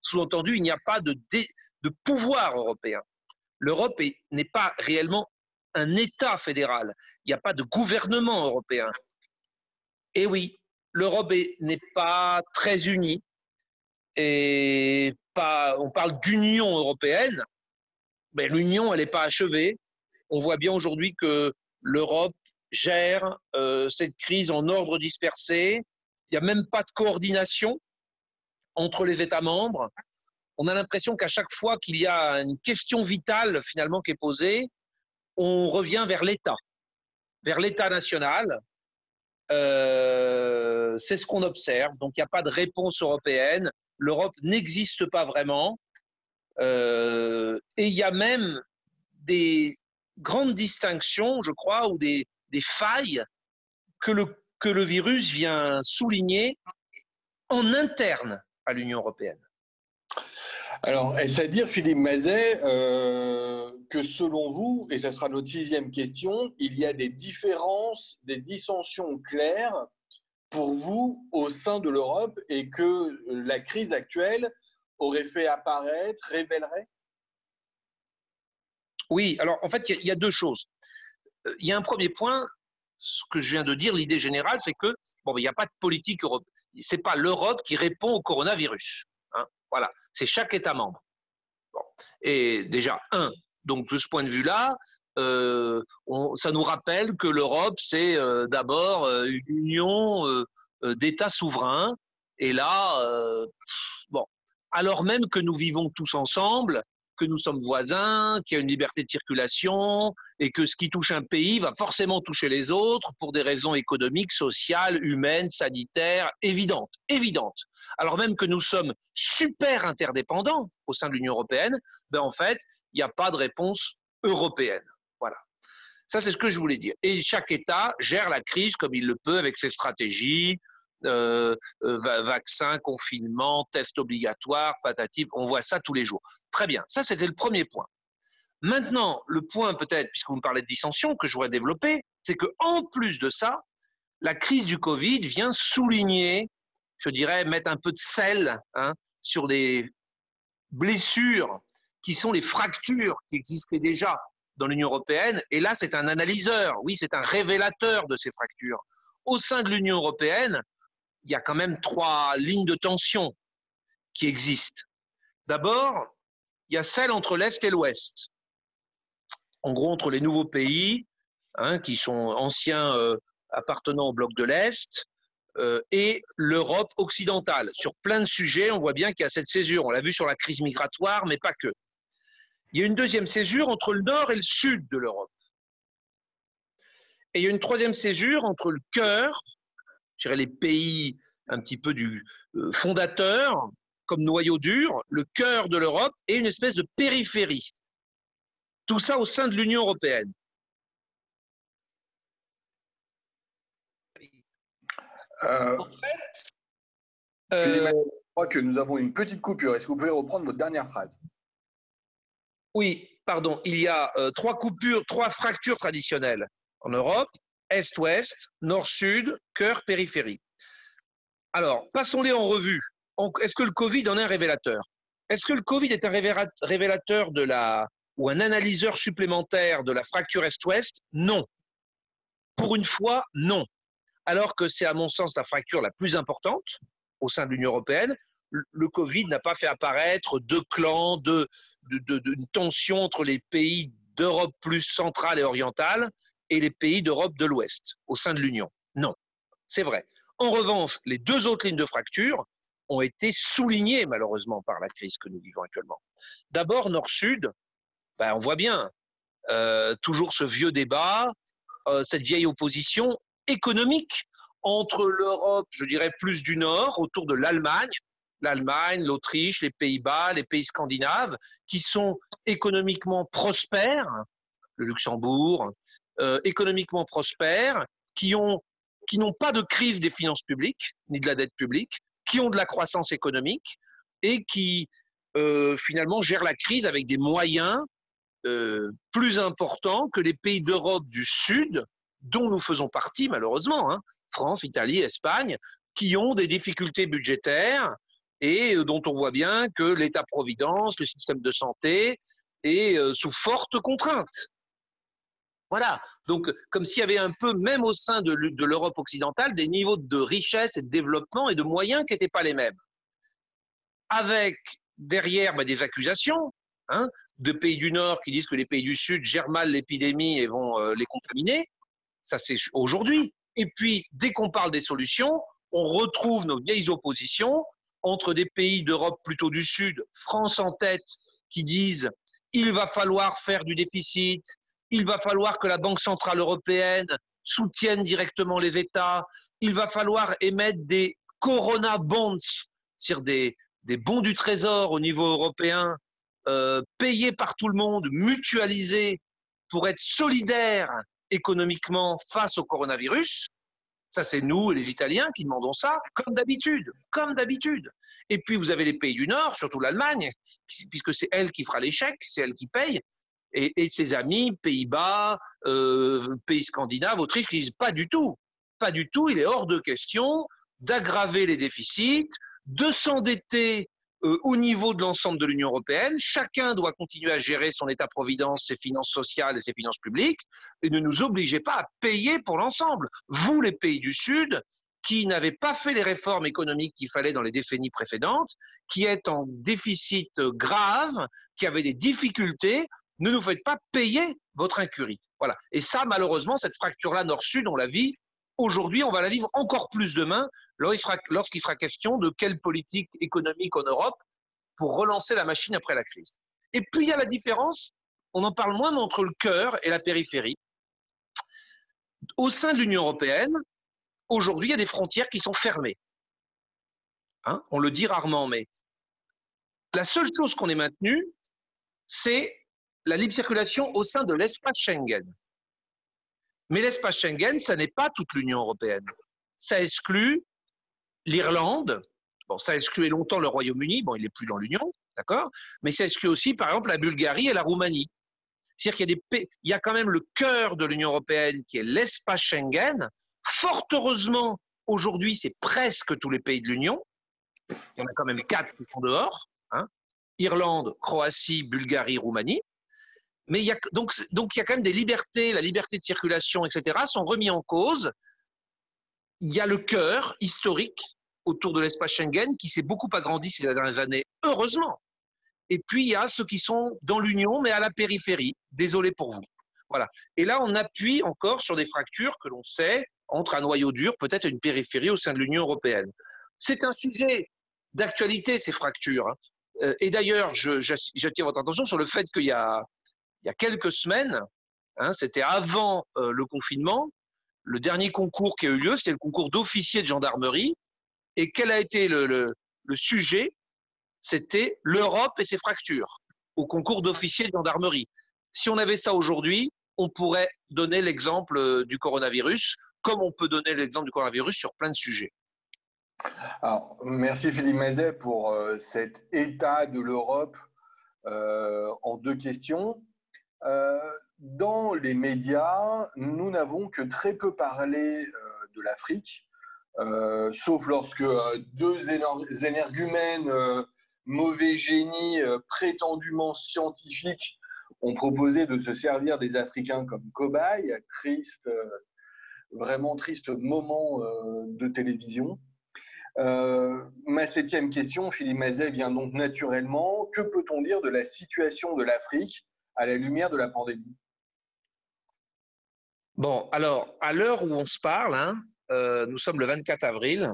Sous-entendu, il n'y a pas de, de pouvoir européen. L'Europe n'est pas réellement un État fédéral. Il n'y a pas de gouvernement européen. Et oui, l'Europe n'est pas très unie. Et on parle d'Union européenne, mais l'Union, elle n'est pas achevée. On voit bien aujourd'hui que l'Europe gère euh, cette crise en ordre dispersé, il n'y a même pas de coordination entre les États membres. On a l'impression qu'à chaque fois qu'il y a une question vitale finalement qui est posée, on revient vers l'État, vers l'État national. Euh, c'est ce qu'on observe. Donc il n'y a pas de réponse européenne. L'Europe n'existe pas vraiment. Euh, et il y a même des grandes distinctions, je crois, ou des, failles que le que le virus vient souligner en interne à l'Union européenne. Alors, est-ce à dire, Philippe Mazet, euh, que selon vous, et ce sera notre sixième question, il y a des différences, des dissensions claires pour vous au sein de l'Europe et que la crise actuelle aurait fait apparaître, révélerait? Oui, alors en fait, il y, a deux choses. Euh, il y a un premier point, ce que je viens de dire, l'idée générale, c'est que bon, il n'y a pas de politique européenne. C'est pas l'Europe qui répond au coronavirus. Hein. Voilà, c'est chaque État membre. Et déjà, un, donc de ce point de vue-là, euh, ça nous rappelle que l'Europe, c'est euh, d'abord une union d'États souverains. Et là, bon, alors même que nous vivons tous ensemble, que nous sommes voisins, qu'il y a une liberté de circulation et que ce qui touche un pays va forcément toucher les autres pour des raisons économiques, sociales, humaines, sanitaires, évidentes, évidentes. Alors même que nous sommes super interdépendants au sein de l'Union européenne, ben en fait, il n'y a pas de réponse européenne. Voilà. Ça, c'est ce que je voulais dire. Et chaque État gère la crise comme il le peut avec ses stratégies, euh, euh, vaccins, confinement, tests obligatoires, patati, on voit ça tous les jours. Très bien, ça c'était le premier point. Maintenant, le point peut-être, puisque vous me parlez de dissension, que je voudrais développer, c'est qu'en plus de ça, la crise du Covid vient souligner, je dirais, mettre un peu de sel hein, sur des blessures qui sont les fractures qui existaient déjà dans l'Union européenne. Et là, c'est un analyseur, oui, c'est un révélateur de ces fractures. Au sein de l'Union européenne, il y a quand même trois lignes de tension qui existent. D'abord, il y a celle entre l'Est et l'Ouest. En gros, entre les nouveaux pays, hein, qui sont anciens euh, appartenant au bloc de l'Est, euh, et l'Europe occidentale. Sur plein de sujets, on voit bien qu'il y a cette césure. On l'a vu sur la crise migratoire, mais pas que. Il y a une deuxième césure entre le nord et le sud de l'Europe. Et il y a une troisième césure entre le cœur je dirais, les pays un petit peu du euh, fondateur, comme noyau dur, le cœur de l'Europe et une espèce de périphérie. Tout ça au sein de l'Union européenne. Euh, en fait, euh, je crois que nous avons une petite coupure. Est-ce que vous pouvez reprendre votre dernière phrase? Oui, pardon. Il y a trois coupures, trois fractures traditionnelles en Europe. Est-Ouest, Nord-Sud, cœur, périphérie. Alors, passons-les en revue. Est-ce que le Covid en est un révélateur? Est-ce que le Covid est un révélateur de la ou un analyseur supplémentaire de la fracture Est-Ouest? Non. Pour une fois, non. Alors que c'est à mon sens la fracture la plus importante au sein de l'Union européenne, le Covid n'a pas fait apparaître deux clans, une tension entre les pays d'Europe plus centrale et orientale et les pays d'Europe de l'Ouest au sein de l'Union. Non, c'est vrai. En revanche, les deux autres lignes de fracture ont été soulignées malheureusement par la crise que nous vivons actuellement. D'abord, Nord-Sud, ben, on voit bien, euh, toujours ce vieux débat, euh, cette vieille opposition économique entre l'Europe, je dirais plus du Nord, autour de l'Allemagne, l'Allemagne, l'Autriche, les Pays-Bas, les pays scandinaves, qui sont économiquement prospères, le Luxembourg, euh, économiquement prospères, qui n'ont pas de crise des finances publiques ni de la dette publique, qui ont de la croissance économique et qui euh, finalement gèrent la crise avec des moyens euh, plus importants que les pays d'Europe du Sud, dont nous faisons partie malheureusement, hein, France, Italie, Espagne, qui ont des difficultés budgétaires et dont on voit bien que l'État-providence, le système de santé est sous forte contrainte. Voilà. Donc, comme s'il y avait un peu, même au sein de l'Europe occidentale, des niveaux de richesse et de développement et de moyens qui n'étaient pas les mêmes. Avec derrière bah, des accusations hein, de pays du Nord qui disent que les pays du Sud gèrent mal l'épidémie et vont euh, les contaminer. Ça, c'est aujourd'hui. Et puis, dès qu'on parle des solutions, on retrouve nos vieilles oppositions entre des pays d'Europe plutôt du Sud, France en tête, qui disent il va falloir faire du déficit, il va falloir que la Banque centrale européenne soutienne directement les États, il va falloir émettre des Corona bonds, c'est-à-dire des, des, bons du trésor au niveau européen, euh, payés par tout le monde, mutualisés pour être solidaires économiquement face au coronavirus. Ça, c'est nous, les Italiens, qui demandons ça, comme d'habitude, comme d'habitude. Et puis, vous avez les pays du Nord, surtout l'Allemagne, puisque c'est elle qui fera l'échec, c'est elle qui paye. Et, ses amis, Pays-Bas, euh, pays scandinaves, Autriche, qui disent pas du tout, pas du tout, il est hors de question d'aggraver les déficits, de s'endetter euh, au niveau de l'ensemble de l'Union européenne. Chacun doit continuer à gérer son État-providence, ses finances sociales et ses finances publiques, et ne nous obligez pas à payer pour l'ensemble. Vous, les pays du Sud, qui n'avez pas fait les réformes économiques qu'il fallait dans les décennies précédentes, qui êtes en déficit grave, qui avez des difficultés, ne nous faites pas payer votre incurie. Voilà. Et ça, malheureusement, cette fracture-là nord-sud, on la vit aujourd'hui, on va la vivre encore plus demain lorsqu'il sera, question de quelle politique économique en Europe pour relancer la machine après la crise. Et puis il y a la différence, on en parle moins, entre le cœur et la périphérie. Au sein de l'Union européenne, aujourd'hui, il y a des frontières qui sont fermées. Hein, on le dit rarement, mais la seule chose qu'on ait maintenue, c'est la libre circulation au sein de l'espace Schengen. Mais l'espace Schengen, ça n'est pas toute l'Union européenne. Ça exclut l'Irlande. Bon, ça excluait longtemps le Royaume-Uni. Bon, il n'est plus dans l'Union, d'accord? Mais ça exclut aussi, par exemple, la Bulgarie et la Roumanie. C'est-à-dire qu'il y a, y a quand même le cœur de l'Union européenne qui est l'espace Schengen. Fort heureusement, aujourd'hui, c'est presque tous les pays de l'Union. Il y en a quand même quatre qui sont dehors. Hein Irlande, Croatie, Bulgarie, Roumanie. Mais il y a, donc, donc il y a quand même des libertés, la liberté de circulation, etc., sont remis en cause. Il y a le cœur historique autour de l'espace Schengen qui s'est beaucoup agrandi ces dernières années, heureusement. Et puis il y a ceux qui sont dans l'Union, mais à la périphérie. Désolé pour vous. Voilà. Et là, on appuie encore sur des fractures que l'on sait entre un noyau dur, peut-être une périphérie au sein de l'Union européenne. C'est un sujet d'actualité, ces fractures. Hein. Euh, et d'ailleurs, j'attire votre attention sur le fait qu'il y a il y a quelques semaines, hein, c'était avant euh, le confinement, le dernier concours qui a eu lieu, c'était le concours d'officier de gendarmerie. Et quel a été le, sujet? C'était l'Europe et ses fractures au concours d'officier de gendarmerie. Si on avait ça aujourd'hui, on pourrait donner l'exemple euh, du coronavirus, comme on peut donner l'exemple du coronavirus sur plein de sujets. Alors, merci Philippe Mazet pour euh, cet état de l'Europe en deux questions. Euh, dans les médias, nous n'avons que très peu parlé euh, de l'Afrique, euh, sauf lorsque deux énergumènes mauvais génies prétendument scientifiques ont proposé de se servir des Africains comme cobayes. Triste, vraiment triste moment de télévision. ma septième question, Philippe Mazet, vient donc naturellement. Que peut-on dire de la situation de l'Afrique à la lumière de la pandémie Bon, alors, à l'heure où on se parle, hein, euh, nous sommes le 24 avril,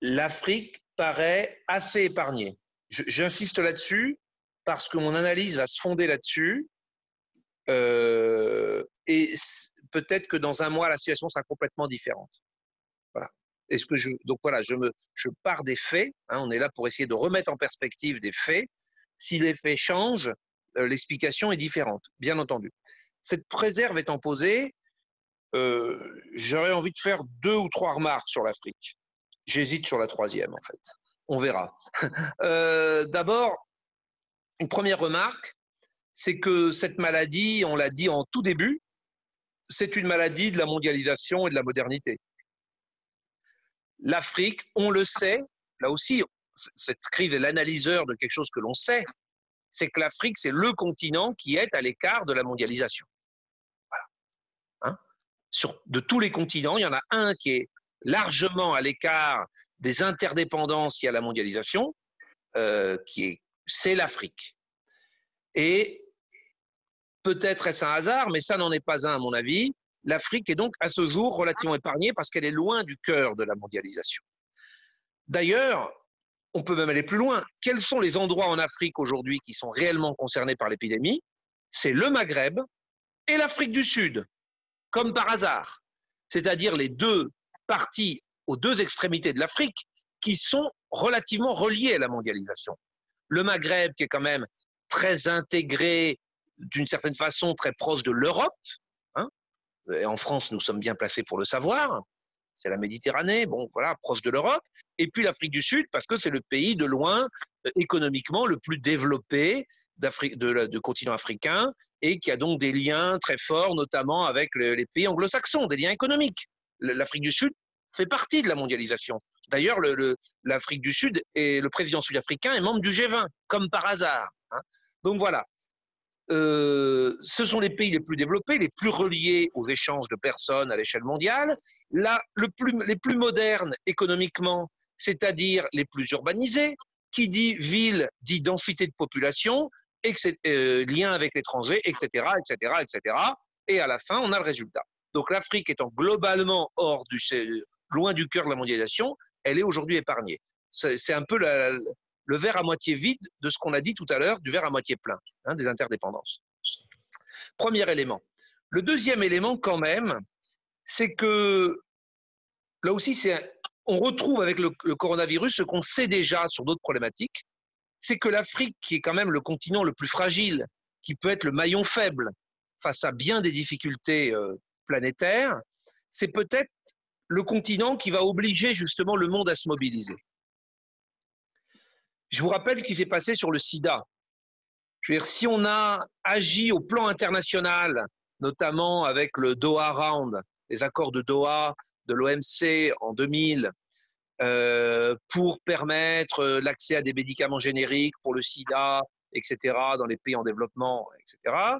l'Afrique paraît assez épargnée. J'insiste là-dessus parce que mon analyse va se fonder là-dessus. Euh, et peut-être que dans un mois, la situation sera complètement différente. Voilà. Est-ce que je, donc voilà, je, me, je pars des faits. Hein, on est là pour essayer de remettre en perspective des faits. Si les faits changent, l'explication est différente, bien entendu. Cette préserve étant posée, euh, j'aurais envie de faire deux ou trois remarques sur l'Afrique. J'hésite sur la troisième, en fait. On verra. Euh, d'abord, une première remarque, c'est que cette maladie, on l'a dit en tout début, c'est une maladie de la mondialisation et de la modernité. L'Afrique, on le sait, là aussi, cette crise est l'analyseur de quelque chose que l'on sait, c'est que l'Afrique, c'est le continent qui est à l'écart de la mondialisation. Hein? Sur, de tous les continents, il y en a un qui est largement à l'écart des interdépendances y a la mondialisation, euh, qui est, c'est l'Afrique. Et peut-être est-ce un hasard, mais ça n'en est pas un à mon avis. L'Afrique est donc à ce jour relativement épargnée parce qu'elle est loin du cœur de la mondialisation. D'ailleurs, on peut même aller plus loin. Quels sont les endroits en Afrique aujourd'hui qui sont réellement concernés par l'épidémie? C'est le Maghreb et l'Afrique du Sud, comme par hasard. C'est-à-dire les deux parties aux deux extrémités de l'Afrique qui sont relativement reliées à la mondialisation. Le Maghreb qui est quand même très intégré, d'une certaine façon très proche de l'Europe. Hein. en France, nous sommes bien placés pour le savoir. C'est la Méditerranée, bon voilà, proche de l'Europe, et puis l'Afrique du Sud, parce que c'est le pays de loin euh, économiquement le plus développé de, du continent africain, et qui a donc des liens très forts, notamment avec les pays anglo-saxons, des liens économiques. L'Afrique du Sud fait partie de la mondialisation. D'ailleurs, l'Afrique du Sud et le président sud-africain est membre du G20, comme par hasard. Hein. Donc voilà, euh, ce sont les pays les plus développés, les plus reliés aux échanges de personnes à l'échelle mondiale, là, les plus modernes économiquement, c'est-à-dire les plus urbanisés. Qui dit ville dit densité de population, euh, lien avec l'étranger, etc., etc., etc. Et à la fin, on a le résultat. Donc l'Afrique étant globalement hors du, loin du cœur de la mondialisation, elle est aujourd'hui épargnée. C'est un peu le verre à moitié vide de ce qu'on a dit tout à l'heure, du verre à moitié plein, hein, des interdépendances. Premier élément. Le deuxième élément, quand même, c'est que là aussi, on retrouve avec le, le coronavirus ce qu'on sait déjà sur d'autres problématiques, c'est que l'Afrique, qui est quand même le continent le plus fragile, qui peut être le maillon faible face à bien des difficultés euh, planétaires, c'est peut-être le continent qui va obliger justement le monde à se mobiliser. Je vous rappelle ce qui s'est passé sur le sida. Je veux dire, si on a agi au plan international, notamment avec le Doha Round, les accords de Doha de l'OMC en 2000, euh, pour permettre euh, l'accès à des médicaments génériques pour le sida, etc., dans les pays en développement, etc.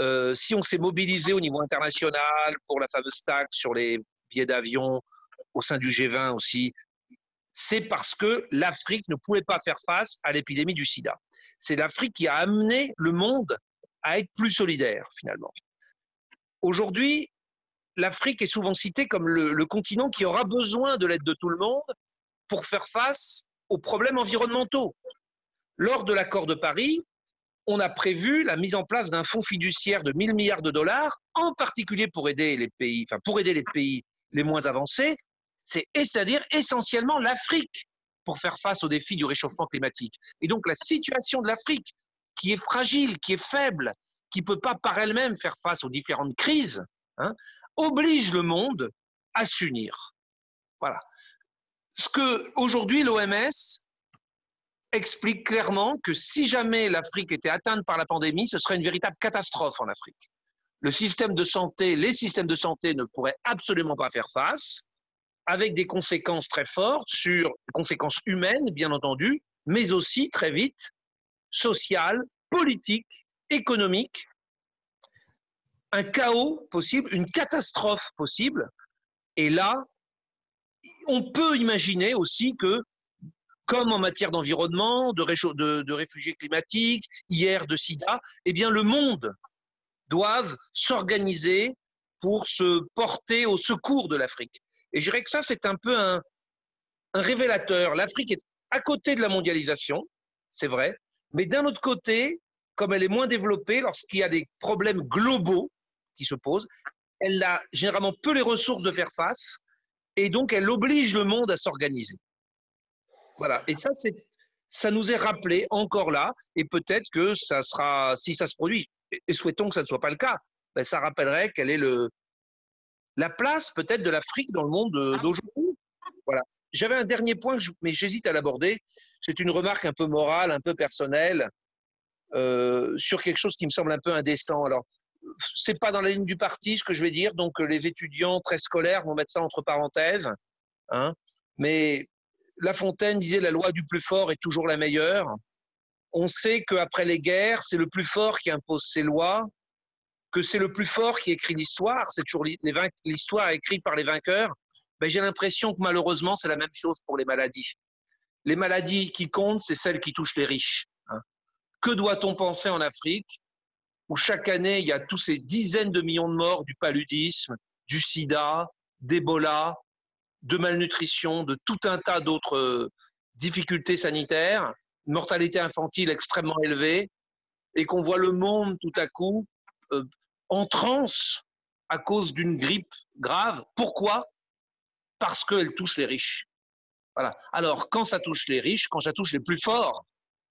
Euh, si on s'est mobilisé au niveau international pour la fameuse taxe sur les billets d'avion au sein du G20 aussi, c'est parce que l'Afrique ne pouvait pas faire face à l'épidémie du sida. C'est l'Afrique qui a amené le monde à être plus solidaire, finalement. Aujourd'hui, l'Afrique est souvent citée comme le, continent qui aura besoin de l'aide de tout le monde pour faire face aux problèmes environnementaux. Lors de l'accord de Paris, on a prévu la mise en place d'un fonds fiduciaire de 1000 milliards de dollars, en particulier pour aider les pays, enfin pour aider les pays les moins avancés, c'est-à-dire essentiellement l'Afrique pour faire face aux défis du réchauffement climatique. Et donc la situation de l'Afrique, qui est fragile, qui est faible, qui ne peut pas par elle-même faire face aux différentes crises, hein, oblige le monde à s'unir. Voilà. Ce que aujourd'hui l'OMS explique clairement que si jamais l'Afrique était atteinte par la pandémie, ce serait une véritable catastrophe en Afrique. Le système de santé, les systèmes de santé ne pourraient absolument pas faire face, avec des conséquences très fortes sur conséquences humaines, bien entendu, mais aussi très vite sociales, politiques, économiques, un chaos possible, une catastrophe possible. Et là, on peut imaginer aussi que, comme en matière d'environnement, de, réfugiés climatiques, hier de sida, eh bien le monde doit s'organiser pour se porter au secours de l'Afrique. Et je dirais que ça, c'est un peu un révélateur. L'Afrique est à côté de la mondialisation, c'est vrai, mais d'un autre côté, comme elle est moins développée, lorsqu'il y a des problèmes globaux, qui se pose. Elle a généralement peu les ressources de faire face et donc elle oblige le monde à s'organiser. Voilà. Et ça, ça nous est rappelé encore là et peut-être que ça sera, si ça se produit, et souhaitons que ça ne soit pas le cas, ben ça rappellerait quelle est le, la place peut-être de l'Afrique dans le monde d'aujourd'hui. Voilà. J'avais un dernier point, mais j'hésite à l'aborder. C'est une remarque un peu morale, un peu personnelle, euh, sur quelque chose qui me semble un peu indécent. Alors, c'est pas dans la ligne du parti ce que je vais dire, donc euh, les étudiants très scolaires vont mettre ça entre parenthèses. Hein. Mais La Fontaine disait la loi du plus fort est toujours la meilleure. On sait qu'après les guerres, c'est le plus fort qui impose ses lois, que c'est le plus fort qui écrit l'histoire. C'est toujours l'histoire écrite par les vainqueurs. Mais j'ai l'impression que malheureusement, c'est la même chose pour les maladies. Les maladies qui comptent, c'est celles qui touchent les riches. Hein. Que doit-on penser en Afrique où chaque année, il y a tous ces dizaines de millions de morts du paludisme, du sida, d'Ebola, de malnutrition, de tout un tas d'autres euh, difficultés sanitaires, mortalité infantile extrêmement élevée, et qu'on voit le monde tout à coup euh, en transe à cause d'une grippe grave. Pourquoi? Parce qu'elle touche les riches. Voilà. Alors, quand ça touche les riches, quand ça touche les plus forts,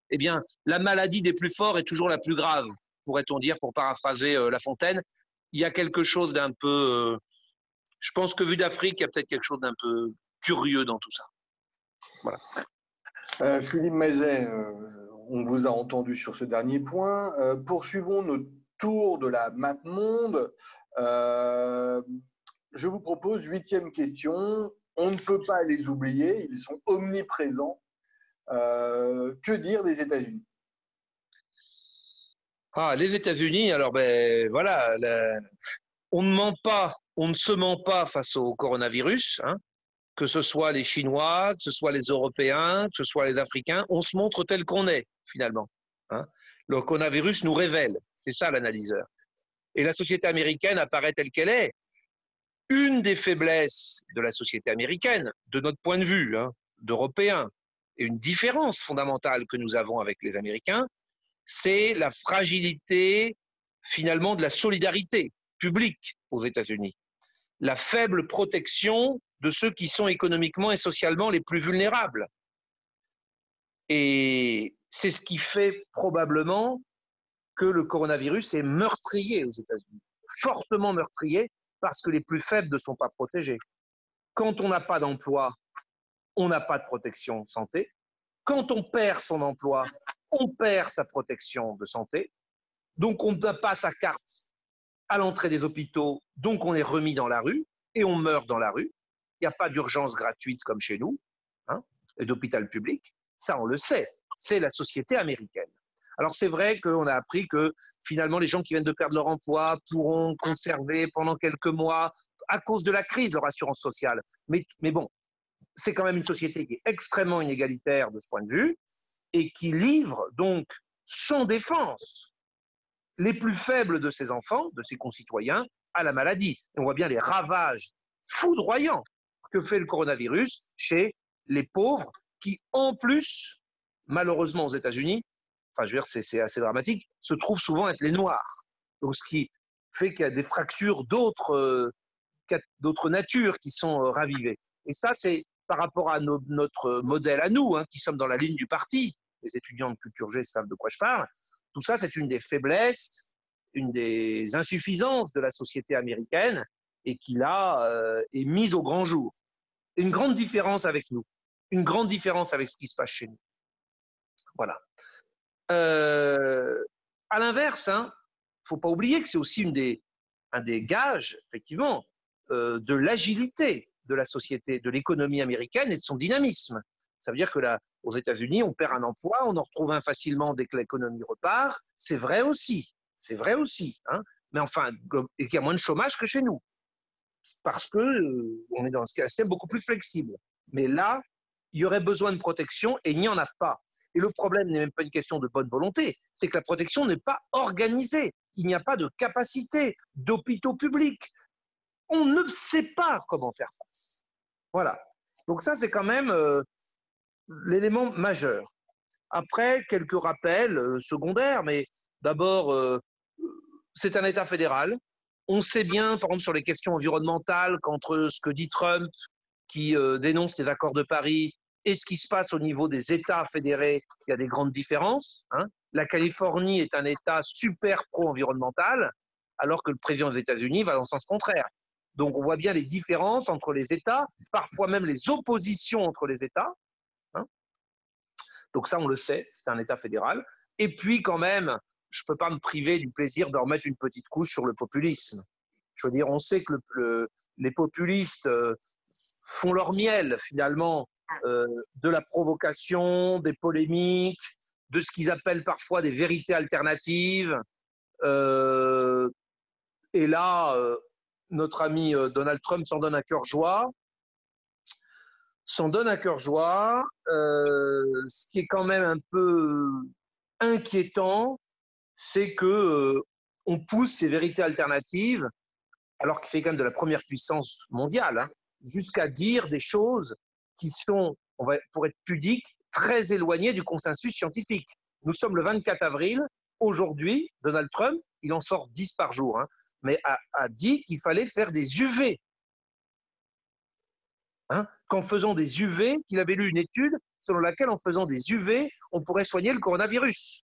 eh bien, la maladie des plus forts est toujours la plus grave pourrait-on dire, pour paraphraser euh, La Fontaine. Il y a quelque chose d'un peu, euh, je pense que vu d'Afrique, il y a peut-être quelque chose d'un peu curieux dans tout ça. Voilà. Euh, Philippe Mazet, euh, on vous a entendu sur ce dernier point. Poursuivons notre tour de la map monde. je vous propose huitième question. On ne peut pas les oublier, ils sont omniprésents. que dire des États-Unis? Ah, les États-Unis, alors ben voilà, on ne ment pas, on ne se ment pas face au coronavirus. Hein que ce soit les Chinois, que ce soit les Européens, que ce soit les Africains, on se montre tel qu'on est, finalement. Hein. Le coronavirus nous révèle, c'est ça l'analyseur. Et la société américaine apparaît telle qu'elle est. Une des faiblesses de la société américaine, de notre point de vue, hein, d'Européens, et une différence fondamentale que nous avons avec les Américains, c'est la fragilité finalement de la solidarité publique aux États-Unis, la faible protection de ceux qui sont économiquement et socialement les plus vulnérables. Et c'est ce qui fait probablement que le coronavirus est meurtrier aux États-Unis, fortement meurtrier parce que les plus faibles ne sont pas protégés. Quand on n'a pas d'emploi, on n'a pas de protection santé. Quand on perd son emploi, on perd sa protection de santé. Donc on ne pas sa carte à l'entrée des hôpitaux, donc on est remis dans la rue et on meurt dans la rue. Il n'y a pas d'urgence gratuite comme chez nous, hein, d'hôpital public. Ça, on le sait. C'est la société américaine. Alors c'est vrai qu'on a appris que finalement les gens qui viennent de perdre leur emploi pourront conserver pendant quelques mois, à cause de la crise, leur assurance sociale. Mais, bon, c'est quand même une société qui est extrêmement inégalitaire de ce point de vue et qui livre donc sans défense les plus faibles de ses enfants, de ses concitoyens, à la maladie. on voit bien les ravages foudroyants que fait le coronavirus chez les pauvres qui, en plus, malheureusement aux États-Unis, enfin, je veux dire, c'est assez dramatique, se trouvent souvent être les Noirs. Donc, ce qui fait qu'il y a des fractures d'autres euh, natures qui sont euh, ravivées. Et ça, c'est par rapport à notre modèle à nous, hein, qui sommes dans la ligne du parti. Les étudiants de culture G savent de quoi je parle. Tout ça, c'est une des faiblesses, une des insuffisances de la société américaine et qui là euh, est mise au grand jour une grande différence avec nous, une grande différence avec ce qui se passe chez nous. Voilà. Euh, à l'inverse, il hein, ne faut pas oublier que c'est aussi une des, un des gages, effectivement, euh, de l'agilité de la société, de l'économie américaine et de son dynamisme. Ça veut dire que là, aux États-Unis, on perd un emploi, on en retrouve un facilement dès que l'économie repart. C'est vrai aussi, c'est vrai aussi. Hein. Mais enfin, qu'il y a moins de chômage que chez nous parce que euh, on est dans un système beaucoup plus flexible. Mais là, il y aurait besoin de protection et il n'y en a pas. Et le problème n'est même pas une question de bonne volonté, c'est que la protection n'est pas organisée. Il n'y a pas de capacité d'hôpitaux publics. On ne sait pas comment faire face. Voilà. Donc ça, c'est quand même euh, l'élément majeur. Après, quelques rappels euh, secondaires, mais d'abord, c'est un État fédéral. On sait bien, par exemple, sur les questions environnementales, qu'entre ce que dit Trump, qui euh, dénonce les accords de Paris, et ce qui se passe au niveau des États fédérés, il y a des grandes différences. Hein. La Californie est un État super pro-environnemental, alors que le président des États-Unis va dans le sens contraire. Donc on voit bien les différences entre les États, parfois même les oppositions entre les États. Hein. Donc ça, on le sait, c'est un État fédéral. Et puis quand même, je ne peux pas me priver du plaisir de remettre une petite couche sur le populisme. Je veux dire, on sait que les populistes euh, font leur miel, finalement, euh, de la provocation, des polémiques, de ce qu'ils appellent parfois des vérités alternatives. Euh, et là, notre ami Donald Trump s'en donne à cœur joie. S'en donne à cœur joie. ce qui est quand même un peu inquiétant, c'est que euh, on pousse ces vérités alternatives, alors que c'est quand même de la première puissance mondiale, hein, jusqu'à dire des choses qui sont, on va, pour être pudique, très éloignées du consensus scientifique. Nous sommes le 24 avril. Aujourd'hui, Donald Trump, il en sort 10 par jour, hein, mais a, dit qu'il fallait faire des UV. Hein, qu'en faisant des UV, qu'il avait lu une étude selon laquelle en faisant des UV, on pourrait soigner le coronavirus.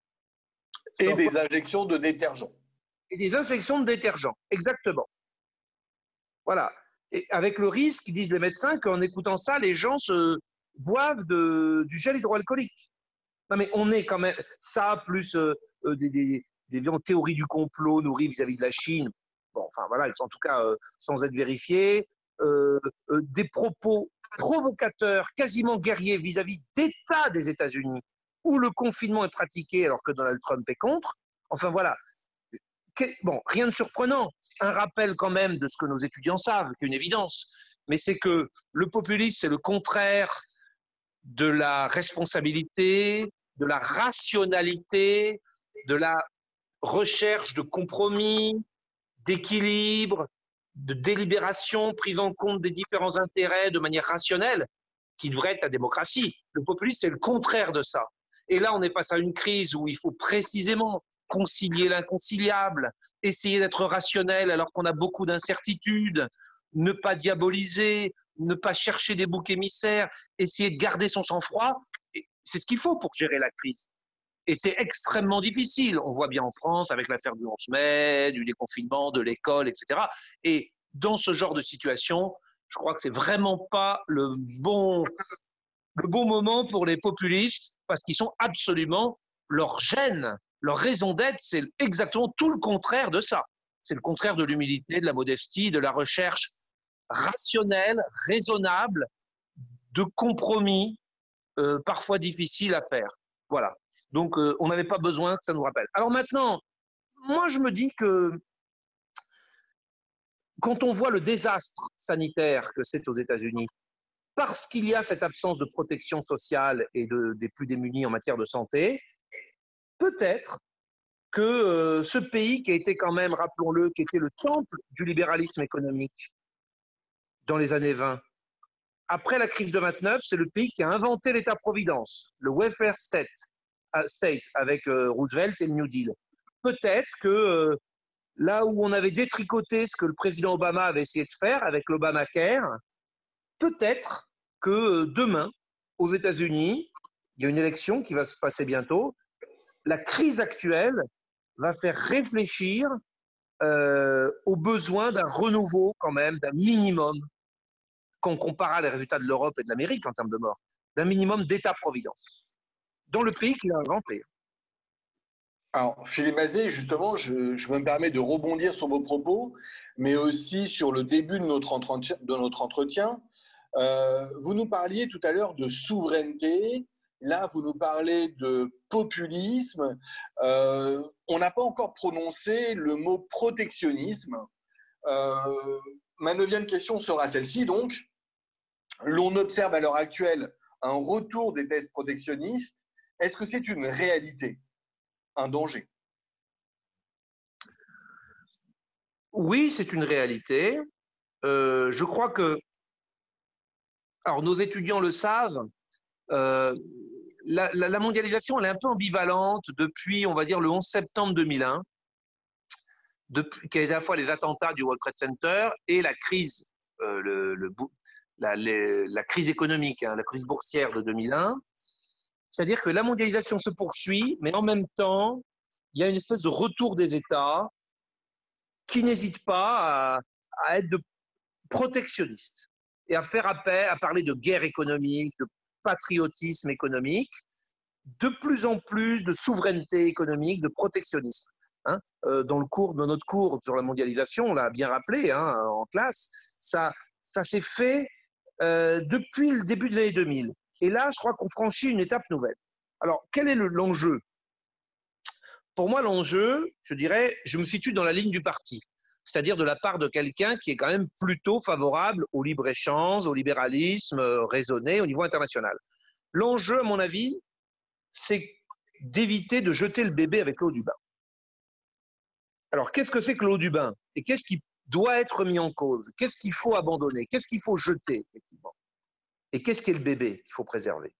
Et des injections de détergent. Et des injections de détergent, exactement. Voilà. Et avec le risque, disent les médecins, qu'en écoutant ça, les gens se boivent de, du gel hydroalcoolique. Non, mais on est quand même ça, plus euh, euh, des, des, des, théories du complot nourries vis-à-vis de la Chine. Bon, enfin voilà, en tout cas euh, sans être vérifiées. des propos provocateurs, quasiment guerriers vis-à-vis d'États des États-Unis, où le confinement est pratiqué alors que Donald Trump est contre. Enfin voilà. Bon, rien de surprenant un rappel quand même de ce que nos étudiants savent, qu'une évidence, mais c'est que le populisme, c'est le contraire de la responsabilité, de la rationalité, de la recherche de compromis, d'équilibre, de délibération, prise en compte des différents intérêts de manière rationnelle, qui devrait être la démocratie. Le populisme, c'est le contraire de ça. Et là, on est face à une crise où il faut précisément concilier l'inconciliable, essayer d'être rationnel alors qu'on a beaucoup d'incertitudes, ne pas diaboliser, ne pas chercher des boucs émissaires, essayer de garder son sang-froid. C'est ce qu'il faut pour gérer la crise. Et c'est extrêmement difficile. On voit bien en France avec l'affaire du 11 mai, du déconfinement, de l'école, etc. Et dans ce genre de situation, je crois que c'est vraiment pas le bon, le bon moment pour les populistes parce qu'ils sont absolument leur gêne leur raison d'être, c'est exactement tout le contraire de ça. C'est le contraire de l'humilité, de la modestie, de la recherche rationnelle, raisonnable, de compromis, euh, parfois difficile à faire. Voilà. Donc, euh, on n'avait pas besoin que ça nous rappelle. Alors maintenant, moi, je me dis que quand on voit le désastre sanitaire que c'est aux États-Unis, parce qu'il y a cette absence de protection sociale et de, des plus démunis en matière de santé, peut-être que euh, ce pays qui a été quand même, rappelons-le, qui était le temple du libéralisme économique dans les années 20, après la crise de 29, c'est le pays qui a inventé l'État-providence, le welfare state, euh, avec euh, Roosevelt et le New Deal. Peut-être que là où on avait détricoté ce que le président Obama avait essayé de faire avec l'Obamacare, peut-être que demain, aux États-Unis, il y a une élection qui va se passer bientôt, la crise actuelle va faire réfléchir euh, aux besoins d'un renouveau quand même, d'un minimum, quand on compare les résultats de l'Europe et de l'Amérique en termes de morts, d'un minimum d'État-providence dans le pays qu'il a inventé. Alors, Philippe Mazet, justement, je, me permets de rebondir sur vos propos, mais aussi sur le début de notre entretien. De notre entretien. Euh, vous nous parliez tout à l'heure de souveraineté, Là, vous nous parlez de populisme. Euh, on n'a pas encore prononcé le mot protectionnisme. Euh, ma neuvième question sera celle-ci. Donc, l'on observe à l'heure actuelle un retour des tests protectionnistes. Est-ce que c'est une réalité, un danger? Oui, c'est une réalité. Euh, je crois que, alors nos étudiants le savent, la, mondialisation, elle est un peu ambivalente depuis, on va dire, le 11 septembre 2001, depuis, qui est à la fois les attentats du World Trade Center et la crise, euh, la, crise économique, hein, la crise boursière de 2001. C'est-à-dire que la mondialisation se poursuit, mais en même temps, il y a une espèce de retour des États qui n'hésitent pas à, à être de protectionnistes et à faire appel, à parler de guerre économique, de patriotisme économique, de plus en plus de souveraineté économique, de protectionnisme. Hein. Euh, dans le cours de notre cours sur la mondialisation, on l'a bien rappelé hein, en classe, ça, ça s'est fait euh, depuis le début des années 2000. Et là, je crois qu'on franchit une étape nouvelle. Alors, quel est l'enjeu? Pour moi, l'enjeu, je dirais, je me situe dans la ligne du parti, c'est-à-dire de la part de quelqu'un qui est quand même plutôt favorable au libre-échange, au libéralisme euh, raisonné au niveau international. L'enjeu, à mon avis, c'est d'éviter de jeter le bébé avec l'eau du bain. Alors, qu'est-ce que c'est que l'eau du bain? Et qu'est-ce qui doit être mis en cause? Qu'est-ce qu'il faut abandonner? Qu'est-ce qu'il faut jeter, effectivement? Et qu'est-ce qu'est le bébé qu'il faut préserver?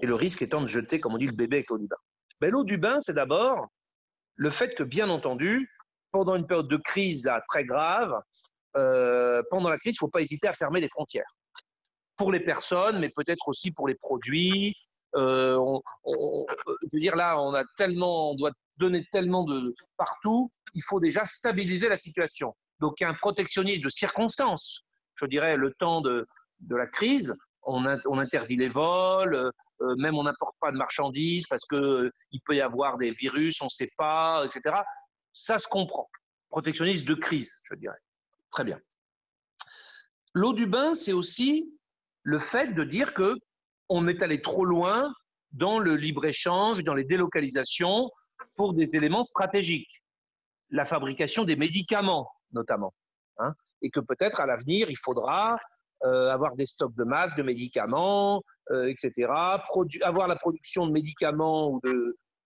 Et le risque étant de jeter, comme on dit, le bébé avec l'eau du bain. Ben, l'eau du bain, c'est d'abord le fait que, bien entendu, pendant une période de crise là, très grave, euh, pendant la crise, il ne faut pas hésiter à fermer les frontières. Pour les personnes, mais peut-être aussi pour les produits, euh, je veux dire, là, on a tellement, on doit donner tellement de partout, il faut déjà stabiliser la situation. Donc il y a un protectionnisme de circonstances. Je dirais le temps de, la crise, on, interdit les vols, euh, même on n'importe pas de marchandises parce qu'il euh, peut y avoir des virus, on ne sait pas, etc. Ça se comprend. Protectionnisme de crise, je dirais. Très bien. L'eau du bain, c'est aussi le fait de dire que on est allé trop loin dans le libre-échange, dans les délocalisations pour des éléments stratégiques. La fabrication des médicaments, notamment. Hein, et que peut-être à l'avenir, il faudra euh, avoir des stocks de masse, de médicaments, euh, etc. avoir la production de médicaments ou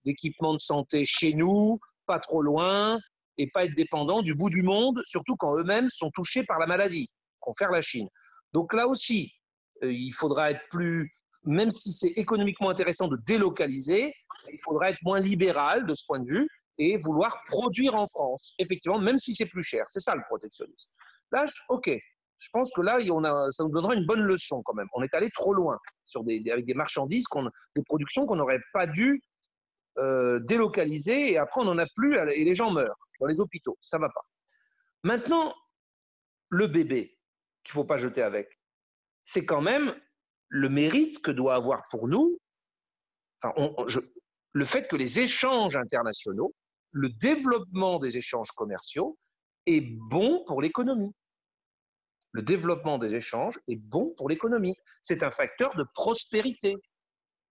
d'équipements de, santé chez nous, pas trop loin, et pas être dépendant du bout du monde, surtout quand eux-mêmes sont touchés par la maladie, confère la Chine. Donc là aussi, euh, il faudra être plus, même si c'est économiquement intéressant de délocaliser, il faudra être moins libéral de ce point de vue et vouloir produire en France, effectivement, même si c'est plus cher. C'est ça le protectionnisme. Là, ok, je pense que là, on a, ça nous donnera une bonne leçon quand même. On est allé trop loin sur des, avec des marchandises, des productions qu'on n'aurait pas dû euh, délocaliser et après on n'en a plus et les gens meurent dans les hôpitaux. Ça va pas. Maintenant, le bébé qu'il faut pas jeter avec, c'est quand même le mérite que doit avoir pour nous le fait que les échanges internationaux, le développement des échanges commerciaux est bon pour l'économie le développement des échanges est bon pour l'économie. C'est un facteur de prospérité.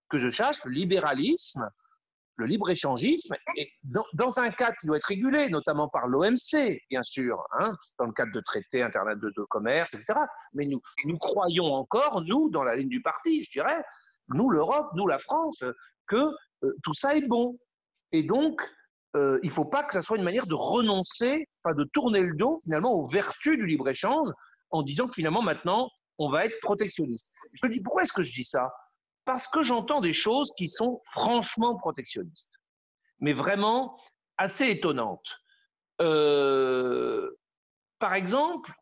Que je cherche, le libéralisme, le libre-échangisme, dans, un cadre qui doit être régulé, notamment par l'OMC, bien sûr, hein, dans le cadre de traités internet de, commerce, etc. Mais nous, nous croyons encore, nous, dans la ligne du parti, je dirais, nous, l'Europe, nous, la France, que euh, tout ça est bon. Et donc, euh, il ne faut pas que ça soit une manière de renoncer, enfin de tourner le dos finalement aux vertus du libre-échange en disant que finalement maintenant, on va être protectionniste. Je me dis, pourquoi est-ce que je dis ça? Parce que j'entends des choses qui sont franchement protectionnistes, mais vraiment assez étonnantes. Euh, par exemple,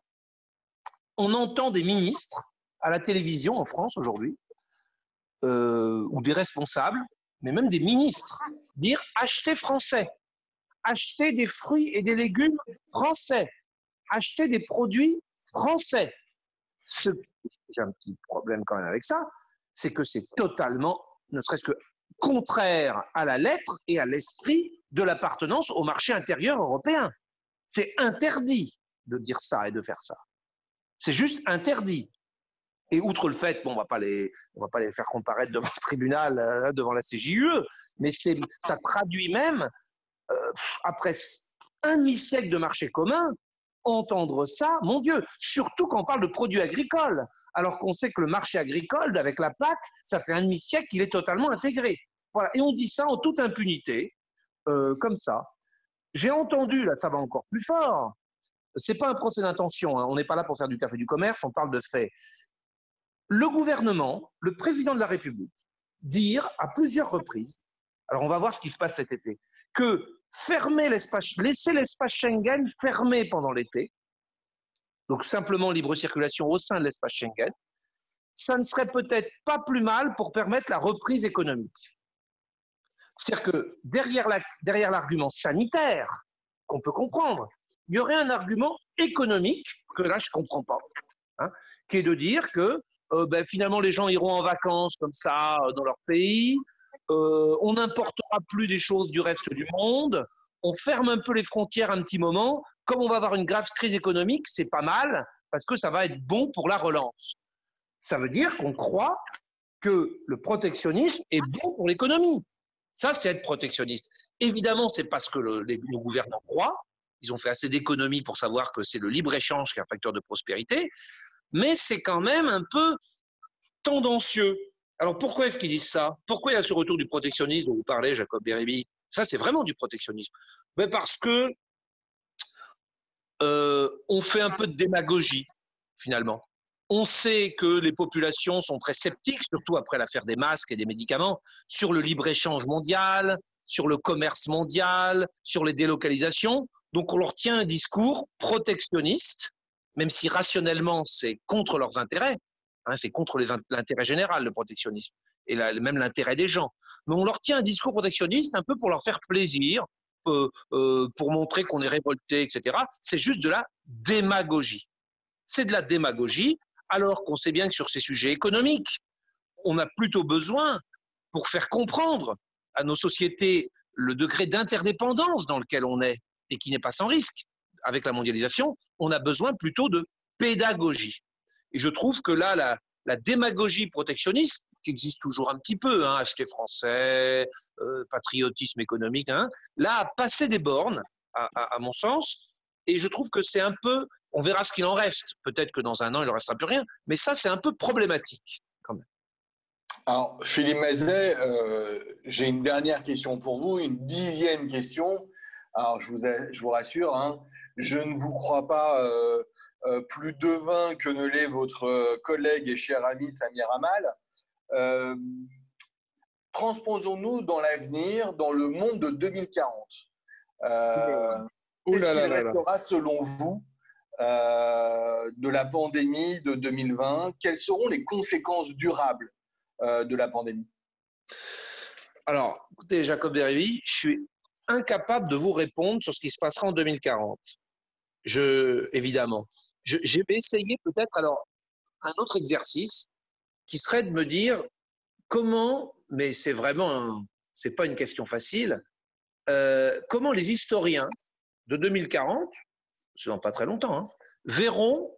on entend des ministres à la télévision en France aujourd'hui, euh, ou des responsables, mais même des ministres, dire achetez français, achetez des fruits et des légumes français, achetez des produits français. J'ai un petit problème quand même avec ça, c'est que c'est totalement, ne serait-ce que contraire à la lettre et à l'esprit de l'appartenance au marché intérieur européen. C'est interdit de dire ça et de faire ça. C'est juste interdit. Et outre le fait, bon, on va va pas les faire comparaître devant le tribunal, euh, devant la CJUE, mais ça traduit même, euh, après un demi-siècle de marché commun, entendre ça, mon Dieu, surtout quand on parle de produits agricoles, alors qu'on sait que le marché agricole, avec la PAC, ça fait un demi-siècle qu'il est totalement intégré. Voilà. Et on dit ça en toute impunité, euh, comme ça. J'ai entendu, là, ça va encore plus fort. C'est pas un procès d'intention. Hein. On n'est pas là pour faire du café du commerce. On parle de faits. Le gouvernement, le président de la République, dire à plusieurs reprises. Alors on va voir ce qui se passe cet été. Que fermer l'espace, laisser l'espace Schengen fermé pendant l'été, donc simplement libre circulation au sein de l'espace Schengen, ça ne serait peut-être pas plus mal pour permettre la reprise économique. C'est-à-dire que derrière, l'argument sanitaire, qu'on peut comprendre, il y aurait un argument économique, que là je ne comprends pas, hein, qui est de dire que euh, ben, finalement les gens iront en vacances comme ça euh, dans leur pays, euh, on n'importera plus des choses du reste du monde, on ferme un peu les frontières un petit moment. Comme on va avoir une grave crise économique, c'est pas mal parce que ça va être bon pour la relance. Ça veut dire qu'on croit que le protectionnisme est bon pour l'économie. Ça, c'est être protectionniste. Évidemment, c'est parce que le, les, gouvernants croient. Ils ont fait assez d'économies pour savoir que c'est le libre-échange qui est un facteur de prospérité. Mais c'est quand même un peu tendancieux. Alors pourquoi est-ce qu'ils disent ça? Pourquoi il y a ce retour du protectionnisme dont vous parlez, Jacob Bérébi? Ça, c'est vraiment du protectionnisme. Mais parce que euh, on fait un peu de démagogie, finalement. On sait que les populations sont très sceptiques, surtout après l'affaire des masques et des médicaments, sur le libre-échange mondial, sur le commerce mondial, sur les délocalisations. Donc on leur tient un discours protectionniste, même si rationnellement c'est contre leurs intérêts, Hein, c'est contre l'intérêt général, le protectionnisme, et même l'intérêt des gens. Mais on leur tient un discours protectionniste un peu pour leur faire plaisir, pour montrer qu'on est révolté, etc. C'est juste de la démagogie. C'est de la démagogie, alors qu'on sait bien que sur ces sujets économiques, on a plutôt besoin, pour faire comprendre à nos sociétés le degré d'interdépendance dans lequel on est, et qui n'est pas sans risque avec la mondialisation, on a besoin plutôt de pédagogie. Et je trouve que là, la, démagogie protectionniste, qui existe toujours un petit peu, hein, acheter français, euh, patriotisme économique, hein, là, a passé des bornes, à, mon sens, et je trouve que c'est un peu, on verra ce qu'il en reste, peut-être que dans un an, il ne restera plus rien, mais ça, c'est un peu problématique quand même. Alors, Philippe Mazet, euh, j'ai une dernière question pour vous, une dixième question. Alors, je vous, rassure, hein, je ne vous crois pas euh, plus devin que ne l'est votre euh, collègue et cher ami Samir Amal. Transposons-nous dans l'avenir, dans le monde de 2040. Qu'est-ce qui restera selon vous de la pandémie de 2020 Quelles seront les conséquences durables de la pandémie? Alors, écoutez, Jacob Derivi, je suis incapable de vous répondre sur ce qui se passera en 2040. Je, évidemment. Je, vais essayer peut-être alors un autre exercice qui serait de me dire comment, mais c'est vraiment, c'est pas une question facile, euh, comment les historiens de 2040, c'est dans pas très longtemps, hein, verront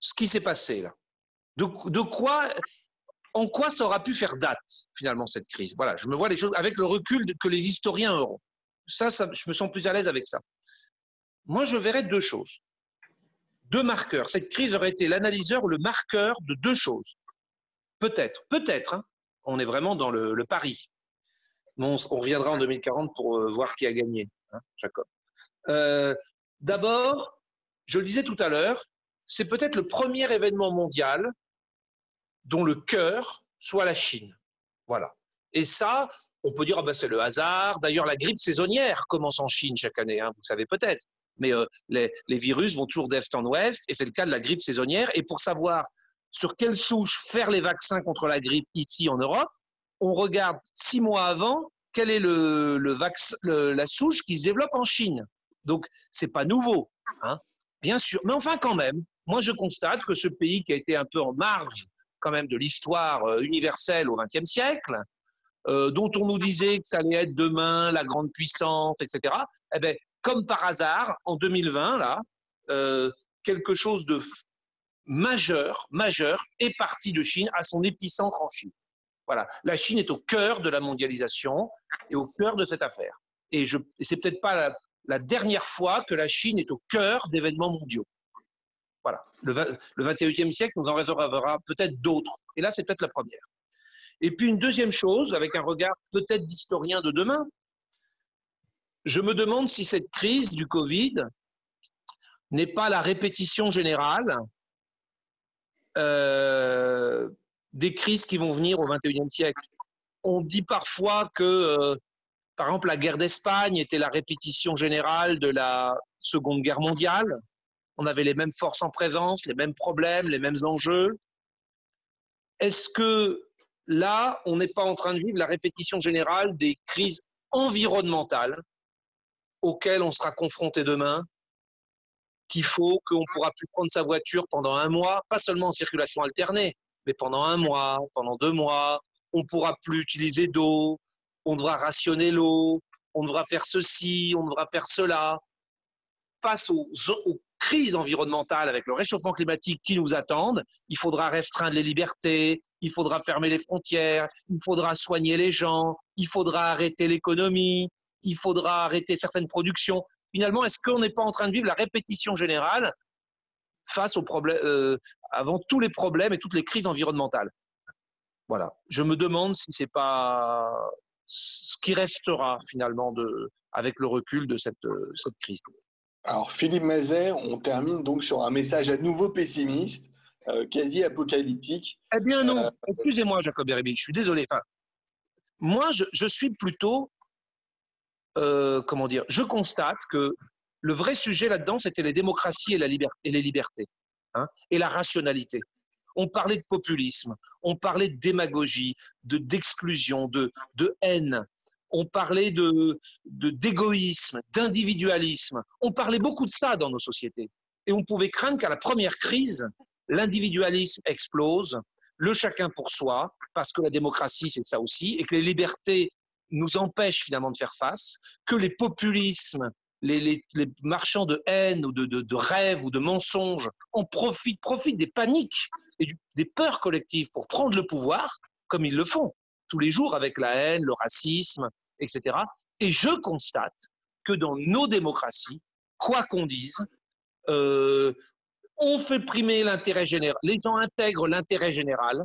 ce qui s'est passé là. De, quoi, en quoi ça aura pu faire date finalement cette crise. Voilà, je me vois les choses avec le recul que les historiens auront. Ça, je me sens plus à l'aise avec ça. Moi, je verrais deux choses. Deux marqueurs. Cette crise aurait été l'analyseur ou le marqueur de deux choses. Peut-être, peut-être. Hein. on est vraiment dans le, pari. on, reviendra en 2040 pour euh, voir qui a gagné, hein, Jacob. Euh, d'abord, je le disais tout à l'heure, c'est peut-être le premier événement mondial dont le cœur soit la Chine. Voilà. Et ça, on peut dire, ah ben c'est le hasard. D'ailleurs, la grippe saisonnière commence en Chine chaque année, hein, vous savez peut-être mais euh, les, virus vont toujours d'est en ouest, et c'est le cas de la grippe saisonnière. Et pour savoir sur quelle souche faire les vaccins contre la grippe ici en Europe, on regarde six mois avant quelle est la souche qui se développe en Chine. Donc, c'est pas nouveau, hein, bien sûr. Mais enfin, quand même, moi, je constate que ce pays qui a été un peu en marge quand même de l'histoire euh, universelle au XXe siècle, euh, dont on nous disait que ça allait être demain la grande puissance, etc. Eh ben, comme par hasard, en 2020, là, euh, quelque chose de majeur, majeur est parti de Chine à son épicentre en Chine. Voilà, la Chine est au cœur de la mondialisation et au cœur de cette affaire. Et, ce c'est peut-être pas la, dernière fois que la Chine est au cœur d'événements mondiaux. Voilà, le, le 21e siècle nous en réservera peut-être d'autres. Et là, c'est peut-être la première. Et puis une deuxième chose, avec un regard peut-être d'historien de demain, je me demande si cette crise du Covid n'est pas la répétition générale euh, des crises qui vont venir au XXIe siècle. On dit parfois que, euh, par exemple, la guerre d'Espagne était la répétition générale de la Seconde Guerre mondiale. On avait les mêmes forces en présence, les mêmes problèmes, les mêmes enjeux. Est-ce que là, on n'est pas en train de vivre la répétition générale des crises environnementales auquel on sera confronté demain, qu'il faut qu'on pourra plus prendre sa voiture pendant un mois, pas seulement en circulation alternée, mais pendant un mois, pendant deux mois, on pourra plus utiliser d'eau, on devra rationner l'eau, on devra faire ceci, on devra faire cela. Face aux, aux, crises environnementales avec le réchauffement climatique qui nous attendent, il faudra restreindre les libertés, il faudra fermer les frontières, il faudra soigner les gens, il faudra arrêter l'économie, il faudra arrêter certaines productions. Finalement, est-ce qu'on n'est pas en train de vivre la répétition générale face aux problèmes, euh, avant tous les problèmes et toutes les crises environnementales? Voilà. Je me demande si c'est pas ce qui restera finalement de, avec le recul de cette, cette crise. Alors, Philippe Mazet, on termine donc sur un message à nouveau pessimiste, euh, quasi apocalyptique. Eh bien non, euh, excusez-moi Jacob Beribi, je suis désolé. Enfin, moi, je, je suis plutôt euh, comment dire, je constate que le vrai sujet là-dedans, c'était les démocraties et, les libertés, hein, et la rationalité. On parlait de populisme, on parlait de démagogie, de d'exclusion, de, de haine. on parlait de d'égoïsme, d'individualisme. On parlait beaucoup de ça dans nos sociétés. Et on pouvait craindre qu'à la première crise, l'individualisme explose, le chacun pour soi, parce que la démocratie, c'est ça aussi, et que les libertés nous empêchent finalement de faire face, que les populismes, les, marchands de haine ou de, rêves ou de mensonges en profitent, profitent des paniques et des peurs collectives pour prendre le pouvoir, comme ils le font tous les jours avec la haine, le racisme, etc. Et je constate que dans nos démocraties, quoi qu'on dise, euh, on fait primer l'intérêt général. Les gens intègrent l'intérêt général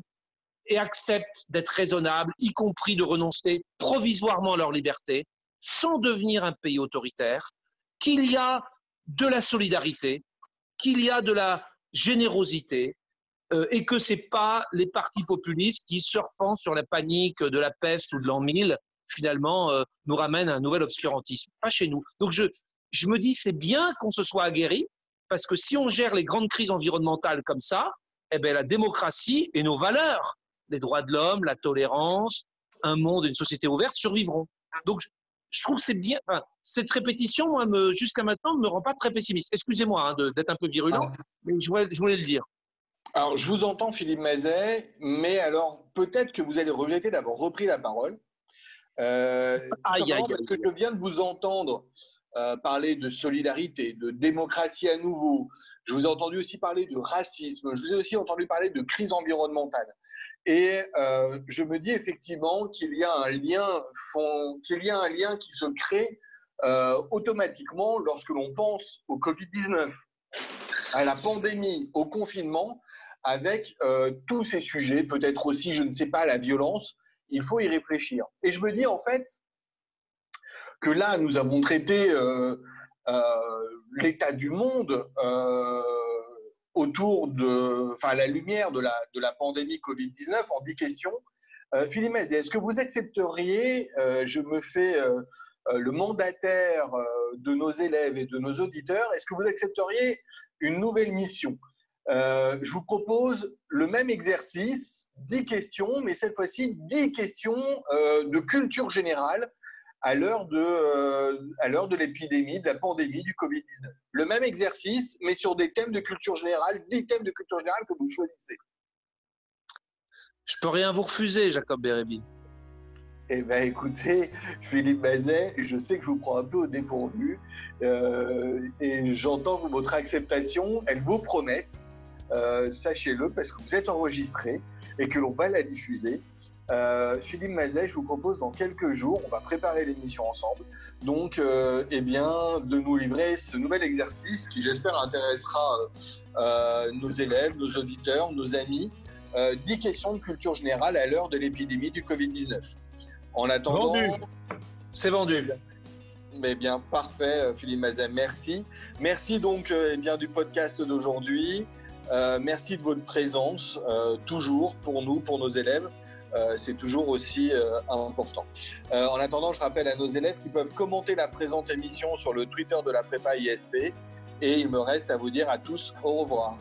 et acceptent d'être raisonnables, y compris de renoncer provisoirement à leur liberté, sans devenir un pays autoritaire, qu'il y a de la solidarité, qu'il y a de la générosité, euh, et que ce n'est pas les partis populistes qui, surfant sur la panique de la peste ou de l'an 1000, finalement, euh, nous ramènent à un nouvel obscurantisme. Pas chez nous. Donc je, je me dis, c'est bien qu'on se soit aguerri, parce que si on gère les grandes crises environnementales comme ça, eh bien, la démocratie et nos valeurs, les droits de l'homme, la tolérance, un monde, une société ouverte survivront. Donc, je trouve que c'est bien. cette répétition, moi, jusqu'à maintenant, ne me rend pas très pessimiste. Excusez-moi hein, d'être un peu virulent, ah. mais je voulais, je voulais, le dire. Alors, je vous entends, Philippe Mazet, mais alors peut-être que vous allez regretter d'avoir repris la parole. Euh, aïe, aïe, parce que je viens de vous entendre euh, parler de solidarité, de démocratie à nouveau. Je vous ai entendu aussi parler de racisme. Je vous ai aussi entendu parler de crise environnementale. Et euh, je me dis effectivement qu'il y a un lien, qu'il y a un lien qui se crée euh, automatiquement lorsque l'on pense au Covid-19, à la pandémie, au confinement, avec tous ces sujets, peut-être aussi, je ne sais pas, la violence. Il faut y réfléchir. Et je me dis en fait, que là, nous avons traité euh, euh, l'état du monde euh, autour de, enfin, à la lumière de la, de la pandémie Covid-19 en 10 questions. Philippe est-ce que vous accepteriez, je me fais le mandataire de nos élèves et de nos auditeurs, est-ce que vous accepteriez une nouvelle mission? Je vous propose le même exercice, 10 questions, mais cette fois-ci 10 questions de culture générale à l'heure de, euh, à l'heure de l'épidémie, de la pandémie du Covid-19. Le même exercice, mais sur des thèmes de culture générale, 10 thèmes de culture générale que vous choisissez. Je peux rien vous refuser, Jacob Bérébi. Eh bien, écoutez, Philippe Bazet, je sais que je vous prends un peu au dépourvu euh, et j'entends votre acceptation, elle vaut promesse. Euh, sachez-le parce que vous êtes enregistré et que l'on va la diffuser. Euh, Philippe Mazet, je vous propose dans quelques jours, on va préparer l'émission ensemble, donc euh, eh bien, de nous livrer ce nouvel exercice qui j'espère intéressera euh, nos élèves, nos auditeurs, nos amis. 10 questions de culture générale à l'heure de l'épidémie du Covid-19. En attendant... Vendu. C'est vendu. Mais bien, parfait, Philippe Mazet, merci. Merci donc eh bien, du podcast d'aujourd'hui. merci de votre présence, toujours pour nous, pour nos élèves. Euh, c'est toujours aussi euh, important. Euh, en attendant, je rappelle à nos élèves qui peuvent commenter la présente émission sur le Twitter de la prépa ISP. Et il me reste à vous dire à tous au revoir.